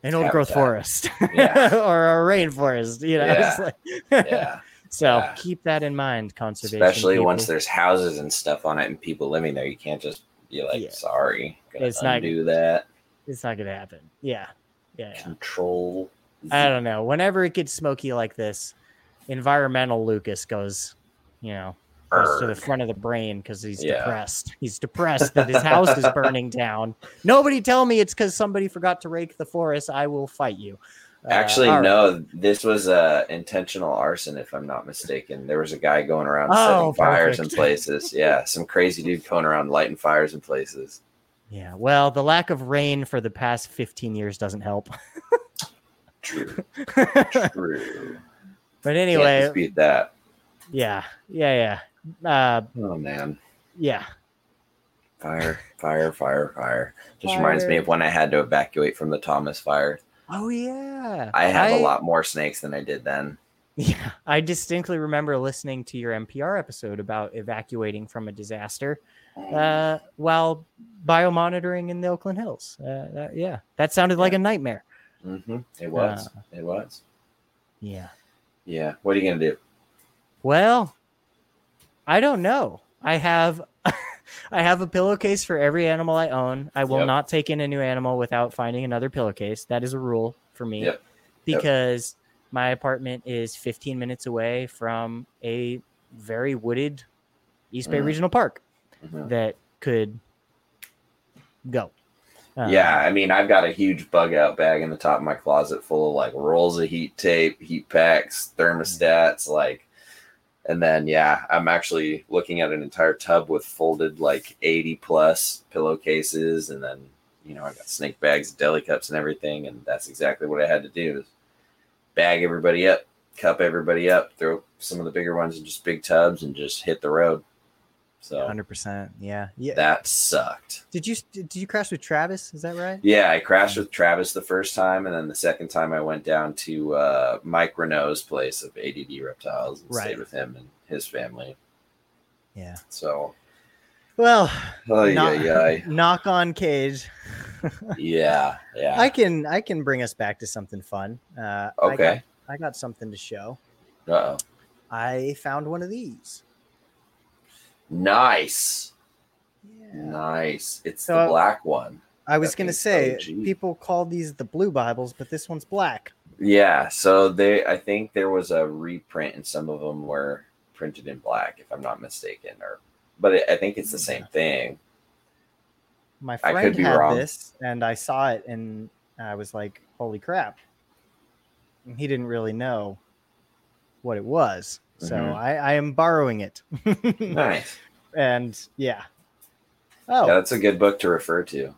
an old growth forest Yeah. or a rainforest. You know, It's like- Yeah. so Yeah. keep that in mind, conservation. especially once there's houses and stuff on it and people living there you can't just be like Yeah. sorry gonna It's not- undo that it's not going to happen. Yeah, yeah. yeah. control I don't know. Whenever it gets smoky like this, environmental Lucas goes, you know, goes to the front of the brain because he's Yeah. depressed. He's depressed that his house is burning down. Nobody tell me it's because somebody forgot to rake the forest. I will fight you. Uh, actually right. no this was uh intentional arson if i'm not mistaken there was a guy going around Oh, setting fires in places yeah some crazy dude going around lighting fires in places Yeah. Well, the lack of rain for the past 15 years doesn't help. true. True. but anyway, Can't dispute that. yeah, yeah, yeah, uh, oh man. yeah. fire fire fire fire. Just reminds me of when i had to evacuate from the thomas fire. Oh yeah. i have a lot more snakes than i did then. Yeah, I distinctly remember listening to your NPR episode about evacuating from a disaster. Uh, while biomonitoring in the Oakland Hills. Uh, that- yeah, that sounded like a nightmare. Hmm It was. Uh, it was. Yeah. Yeah. What are you gonna do? Well, I don't know. I have I have a pillowcase for every animal I own. I will Yep. not take in a new animal without finding another pillowcase. That is a rule for me Yep. Yep. because my apartment is 15 minutes away from a very wooded East Bay Mm. Regional Park Mhm. that could go. Um, Yeah, I mean, I've got a huge bug out bag in the top of my closet full of like rolls of heat tape, heat packs, thermostats, like, and then yeah, I'm actually looking at an entire tub with folded like 80 plus pillowcases, and then you know I got snake bags, deli cups, and everything, and that's exactly what I had to do: is bag everybody up, cup everybody up, throw some of the bigger ones in just big tubs, and just hit the road. So 100%. Yeah. Yeah. that sucked. Did you did you crash with Travis? Is that right? Yeah, I crashed with Travis the first time, and then the second time I went down to uh, Mike Renault's place of ADD Reptiles and Right. stayed with him and his family. Yeah. So, Well, oh yeah, knock, yeah, knock on cage. yeah, yeah. I can I can bring us back to something fun. Uh, I got, Okay. I got something to show. Uh oh, I found one of these. Nice, Yeah. nice. It's So, the black one. I was gonna say OG. people call these the blue Bibles, but this one's black. Yeah. So they, I think there was a reprint, and some of them were printed in black, if I'm not mistaken, or. But it, I think it's the same thing. My I friend could be had wrong. this, and I saw it, and I was like, "Holy crap!" And he didn't really know what it was, so Mhm. I, I am borrowing it. Nice. and yeah. Oh, Yeah, that's a good book to refer to.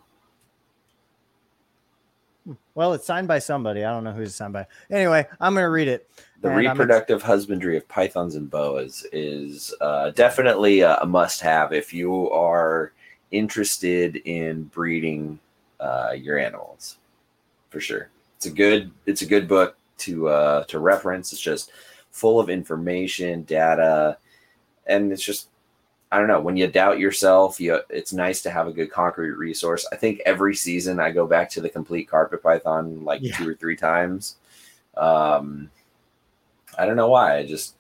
well, it's signed by somebody. I don't know who it's signed by. Anyway, I'm gonna read it. The I'm ex- reproductive husbandry of pythons and boas is uh, definitely a, a must-have if you are interested in breeding uh, your animals, for sure. It's a good it's a good book to uh, to reference. It's just full of information, data, and it's just I don't know. When you doubt yourself, you it's nice to have a good concrete resource. I think every season I go back to the complete carpet python like Yeah. two or three times. Um, I don't know why. I just,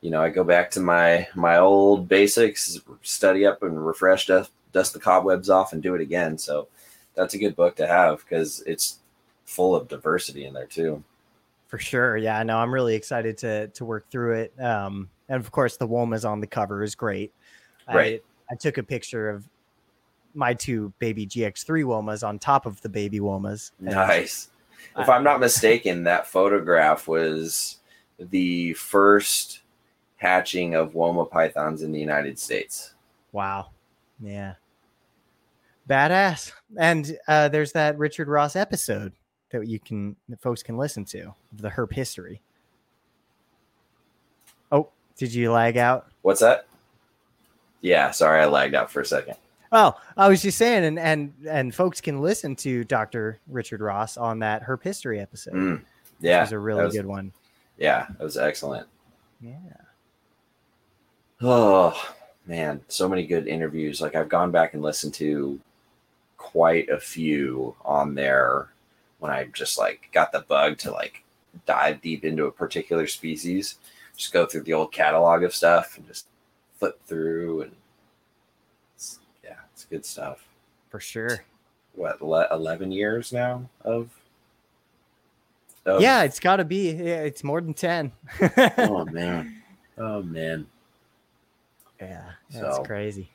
you know, I go back to my my old basics, study up and refresh, dust, dust the cobwebs off, and do it again. So that's a good book to have because it's full of diversity in there too. For sure. Yeah, I know. I'm really excited to to work through it. Um, and of course, the Womas on the cover is great. Right. I, I took a picture of my two baby GX3 Womas on top of the baby Womas. Nice. If I- I'm not mistaken, that photograph was the first hatching of Woma pythons in the United States. Wow. Yeah. Badass. And uh, there's that Richard Ross episode that you can that folks can listen to the herp history. Oh, did you lag out? What's that? Yeah, sorry, I lagged out for a second. Oh, I was just saying, and and and folks can listen to Dr. Richard Ross on that herp history episode. Mm, which yeah, was a really was- good one. Yeah, that was excellent. Yeah. Oh man, so many good interviews. Like I've gone back and listened to quite a few on there when I just like got the bug to like dive deep into a particular species. Just go through the old catalog of stuff and just flip through and it's, yeah, it's good stuff. For sure. What le- eleven years now of, yeah, it's got to be. Yeah, it's more than ten. oh man, oh man. yeah, that's So- crazy.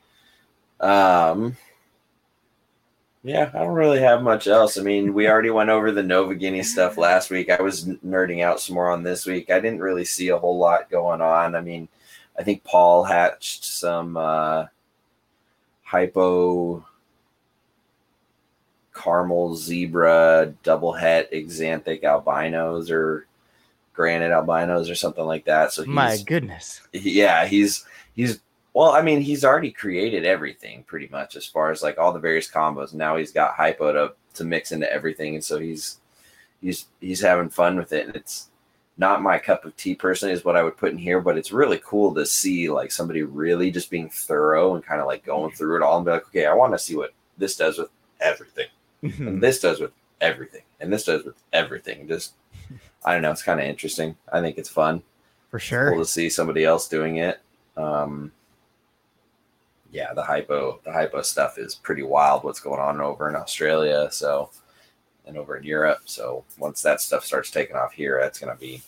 Um, yeah, I don't really have much else. I mean, we already went over the Nova Guinea stuff last week. I was nerding out some more on this week. I didn't really see a whole lot going on. I mean, I think Paul hatched some uh, hypo caramel zebra double het axanthic albinos or granite albinos or something like that. So he's, My goodness. yeah he's he's well i mean he's already created everything pretty much as far as like all the various combos. Now he's got hypo to, to mix into everything and so he's he's he's having fun with it and it's not my cup of tea personally is what i would put in here but it's really cool to see like somebody really just being thorough and kind of like going through it all and be like okay i want to see what this does with everything. And this does with everything and this does with everything. Just i don't know it's kind of interesting. I think it's fun. For sure. Cool to see somebody else doing it. Um, yeah, the hypo the hypo stuff is pretty wild. What's going on over in Australia? So and over in Europe. So once that stuff starts taking off here, that's gonna be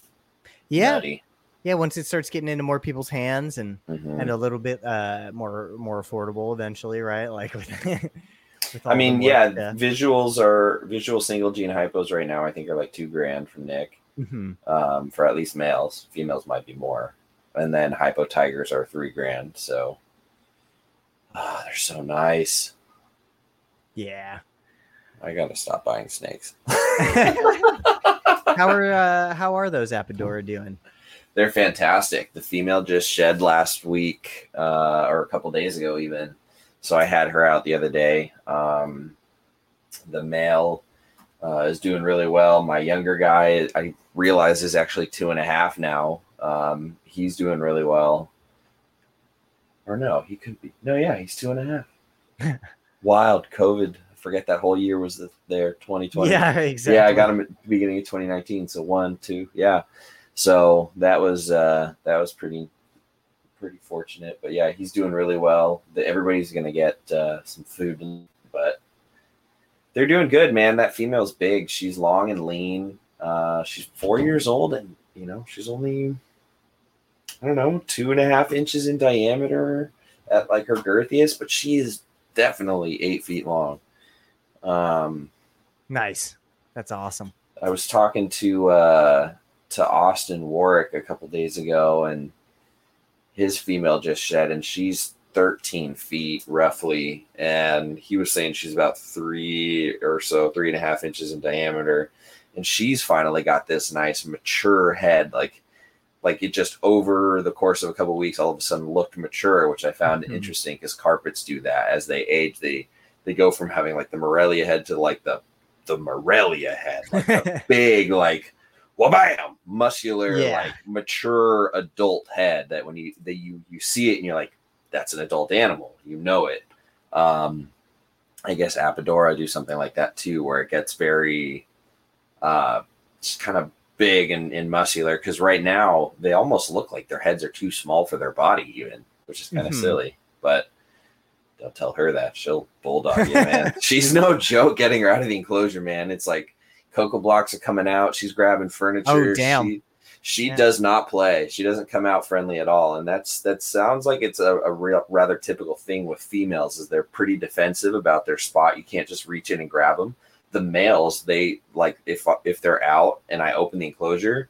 yeah. nutty. Yeah, once it starts getting into more people's hands and Mhm. and a little bit uh more more affordable eventually, right? Like with, with I mean, yeah, visuals are visual single gene hypos right now. I think are like two grand from Nick Mhm. um, for at least males. Females might be more, and then hypo tigers are three grand. So ah, they're so nice. Yeah. I gotta stop buying snakes. how are uh, how are those Apodora doing? They're fantastic. The female just shed last week uh, or a couple days ago, even. So I had her out the other day. Um, the male uh, is doing really well. My younger guy, I realize, is actually two and a half now. Um, he's doing really well. Or no, he could be. No, yeah, he's two and a half. Wild COVID. I forget that whole year was there, 2020. Yeah, exactly. Yeah, I got him at the beginning of 2019. So one, two, yeah. So that was uh that was pretty pretty fortunate. But yeah, he's doing really well. The, everybody's gonna get uh, some food, but they're doing good, man. That female's big. She's long and lean. Uh, she's four years old, and you know she's only I don't know two and a half inches in diameter at like her girthiest, but she is definitely eight feet long. Um, Nice. That's awesome. I was talking to uh, to Austin Warwick a couple days ago, and his female just shed, and she's 13 feet roughly, and he was saying she's about three or so, three and a half inches in diameter, and she's finally got this nice mature head, like like it just over the course of a couple weeks, all of a sudden looked mature, which I found Mhm. interesting because carpets do that as they age. They they go from having like the Morelia head to like the the Morelia head, like the big, like wabam, muscular, Yeah. like mature adult head that when you that you you see it and you're like, that's an adult animal. You know it. Um I guess Apodora do something like that too, where it gets very uh just kind of big and, and muscular because right now they almost look like their heads are too small for their body even, which is kind of Mhm. silly. But don't tell her that. She'll bulldog you, man. She's no joke getting her out of the enclosure, man. It's like cocoa blocks are coming out. She's grabbing furniture. Oh, damn. She, she Yeah. does not play. She doesn't come out friendly at all. And that's that sounds like it's a, a real rather typical thing with females is they're pretty defensive about their spot. You can't just reach in and grab them. The males, they like if if they're out and I open the enclosure,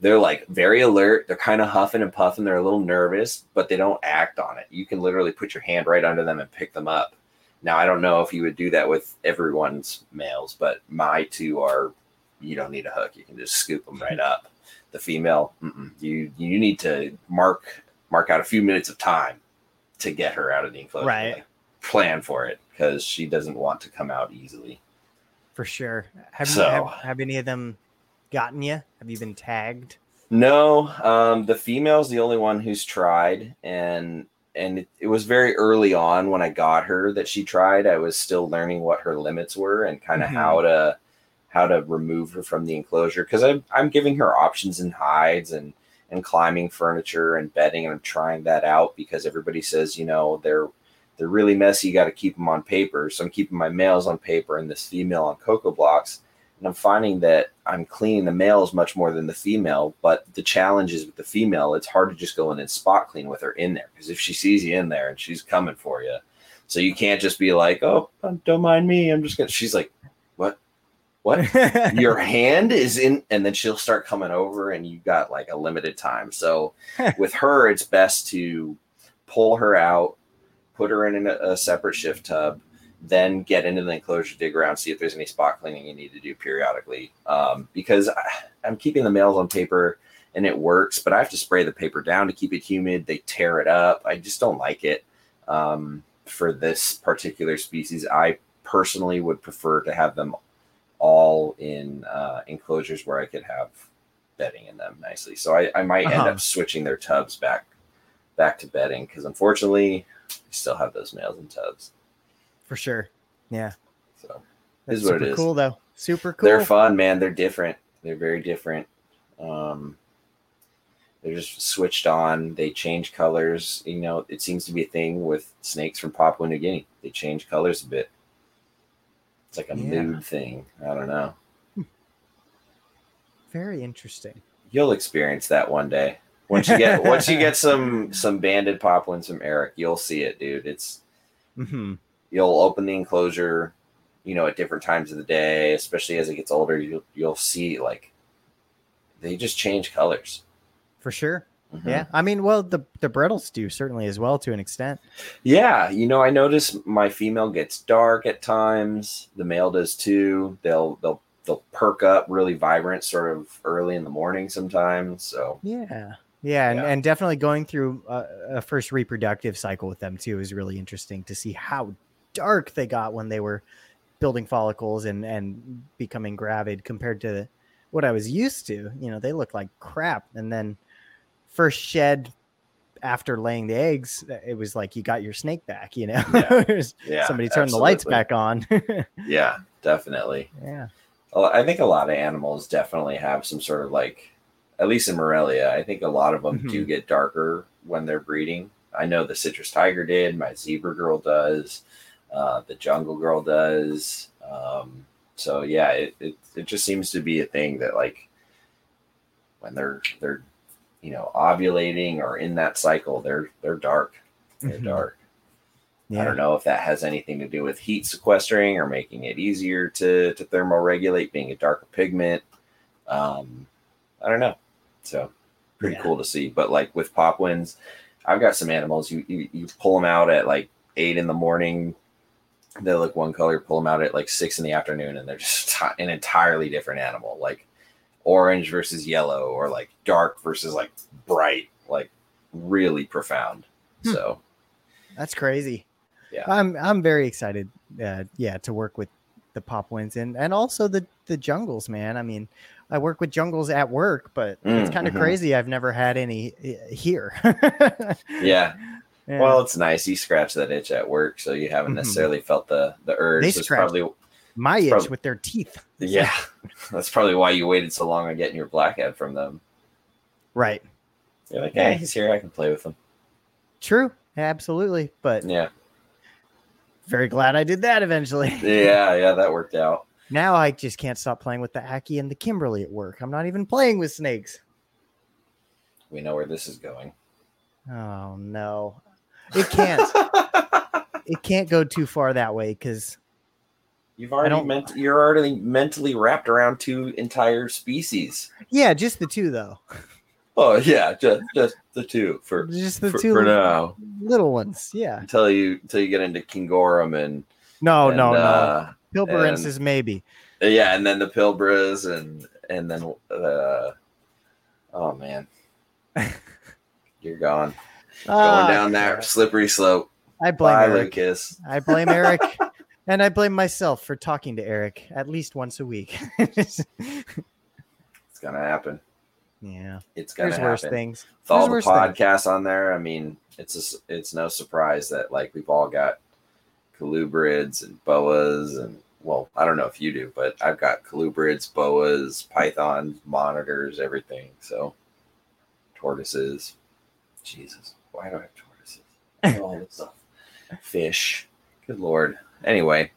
they're like very alert. They're kind of huffing and puffing. They're a little nervous, but they don't act on it. You can literally put your hand right under them and pick them up. Now, I don't know if you would do that with everyone's males, but my two are you don't need a hook. You can just scoop them right up. The female, mm-mm. you you need to mark mark out a few minutes of time to get her out of the enclosure. Right. Like, plan for it because she doesn't want to come out easily. For sure. Have you have, have any of them gotten you? Have you been tagged? No, um, the female's the only one who's tried, and and it, it was very early on when I got her that she tried. I was still learning what her limits were and kind of Mhm. how to how to remove her from the enclosure because I'm I'm giving her options in hides and and climbing furniture and bedding, and I'm trying that out because everybody says you know they're they're really messy. You got to keep them on paper, so I'm keeping my males on paper and this female on cocoa blocks and I'm finding that I'm cleaning the males much more than the female. But the challenge is with the female, it's hard to just go in and spot clean with her in there because if she sees you in there and she's coming for you, so you can't just be like, "Oh, don't mind me, I'm just gonna." She's like, "What? What?" Your hand is in, and then she'll start coming over, and you got like a limited time. So with her, it's best to pull her out, put her in a, a separate shift tub, then get into the enclosure, dig around, see if there's any spot cleaning you need to do periodically. Um, because I, I'm keeping the males on paper and it works, but I have to spray the paper down to keep it humid. They tear it up. I just don't like it. Um, for this particular species, I personally would prefer to have them all in uh, enclosures where I could have bedding in them nicely. So I, I might end Uh-huh. up switching their tubs back back to bedding because unfortunately, still have those nails and tubs. For sure. Yeah. So That's Is what it is. cool though. Super cool. they're fun, man. They're different. They're very different. Um, they're just switched on. They change colors. You know, it seems to be a thing with snakes from Papua New Guinea. They change colors a bit. It's like a Yeah. mood thing. I don't know. Very interesting. You'll experience that one day. Once you get once you get some some banded Papuans from Eric, you'll see it, dude. It's hmm you'll open the enclosure, you know, at different times of the day, especially as it gets older, you'll you'll see like they just change colors. For sure. Mhm. Yeah. I mean, well, the the Bredls do certainly as well to an extent. Yeah, you know, I notice my female gets dark at times. The male does too. They'll they'll they'll perk up really vibrant sort of early in the morning sometimes. So Yeah. Yeah, and, Yeah. and definitely going through a, a first reproductive cycle with them too is really interesting to see how dark they got when they were building follicles and and becoming gravid compared to what I was used to. You know, they look like crap, and then first shed after laying the eggs, uh, it was like you got your snake back. You know, Yeah. Yeah, somebody turned the lights back on. Yeah, definitely. yeah, I think a lot of animals definitely have some sort of like, at least in Morelia, I think a lot of them do get darker when they're breeding. I know the citrus tiger did, my zebra girl does, uh, the jungle girl does. Um, so yeah, it, it it just seems to be a thing that like when they're they're you know ovulating or in that cycle, they're they're dark. They're Mhm. dark. yeah. I don't know if that has anything to do with heat sequestering or making it easier to to thermoregulate, being a darker pigment. Um, I don't know. So pretty Yeah. cool to see. But like with Papuans, I've got some animals. You, you you pull them out at like eight in the morning. They look one color. Pull them out at like six in the afternoon, and they're just ti- an entirely different animal. Like orange versus yellow, or like dark versus like bright. Like really profound. Hmm. So That's crazy. Yeah. I'm I'm very excited. Uh, yeah, to work with the Papuans and and also the the jungles, man. I mean, I work with jungles at work, but it's Mm, kind of mhm. crazy. I've never had any uh, here. yeah, Yeah. Well, it's nice. You scratch that itch at work, so you haven't Mhm. necessarily felt the the urge. They scratch- probably my itch with their teeth. yeah. That's probably why you waited so long on getting your blackhead from them. Right. You're like, Yeah. hey, he's here. I can play with him. True. Absolutely. But Yeah, very glad I did that eventually. yeah, yeah. That worked out. Now I just can't stop playing with the Ackie and the Kimberley at work. I'm not even playing with snakes. We know where this is going. Oh no. It can't. it can't go too far that way because You've already meant you're already mentally wrapped around two entire species. yeah, just the two though. Oh yeah, just just the two for Just the for, two for now little ones. Yeah. until you until you get into Kingorum and No, and, no, no. Uh, Pilbarensis maybe. Yeah, and then the Pilbras and and then uh oh man. You're gone. Going Ah, down that slippery slope. I blame Bye, Eric. Lucas. I blame Eric. And I blame myself for talking to Eric at least once a week. It's gonna happen. yeah. It's gonna There's happen. worse things. With all the There's worse things. podcasts on there, I mean, it's a it's no surprise that like we've all got colubrids and boas and well, I don't know if you do, but I've got colubrids, boas, pythons, monitors, everything. So tortoises. Jesus, why do I have tortoises? all this stuff. Fish. Good lord. Anyway,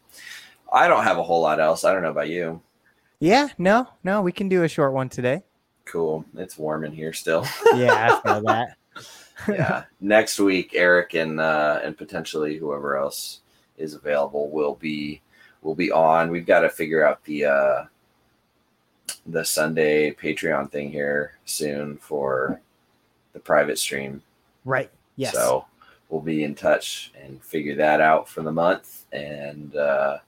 I don't have a whole lot else. I don't know about you. Yeah, no, no, we can do a short one today. Cool. It's warm in here still. Yeah, I feel that. yeah. Next week, Eric and uh, and potentially whoever else is available will be will be on. We've got to figure out the uh, the Sunday Patreon thing here soon for the private stream. Right. Yes. So we'll be in touch and figure that out for the month. And uh,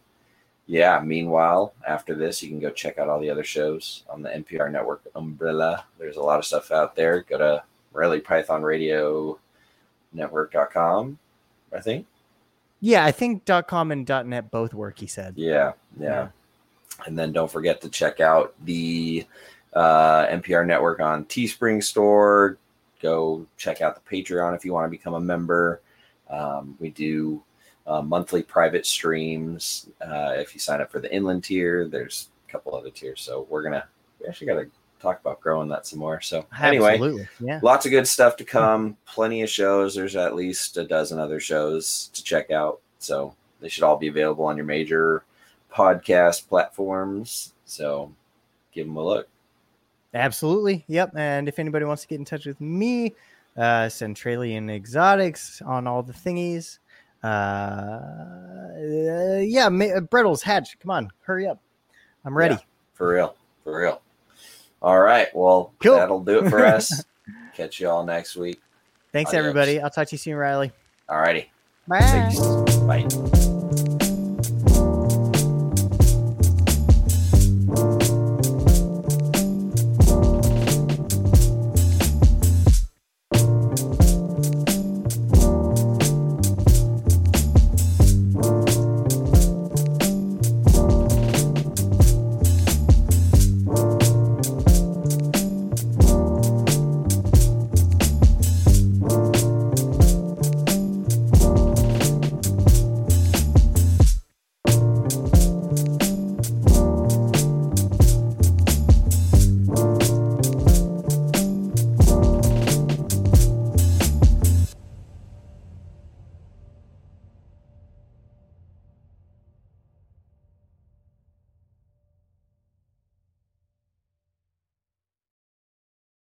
yeah, meanwhile, after this, you can go check out all the other shows on the NPR network umbrella. There's a lot of stuff out there. Go to Rally Python Radio Network.com, I think. Yeah, I think .com and .net both work. He said. Yeah, yeah. Yeah. And then don't forget to check out the uh, NPR network on Teespring store. Go check out the Patreon if you want to become a member. Um, we do uh, monthly private streams. Uh, if you sign up for the inland tier, there's a couple other tiers. So we're gonna we actually got a talk about growing that some more. So anyway, Absolutely. Yeah. lots of good stuff to come. Plenty of shows. There's at least a dozen other shows to check out. So they should all be available on your major podcast platforms. So give them a look. Absolutely. Yep. And if anybody wants to get in touch with me, uh, Centralian Exotics on all the thingies. Uh, uh, yeah, Ma- Bredls, Hatch, come on, hurry up. I'm ready. Yeah, for real. For real. All right. Well, Cool. that'll do it for us. Catch you all next week. Thanks, Adios. everybody. I'll talk to you soon, Riley. All righty. Bye. Bye.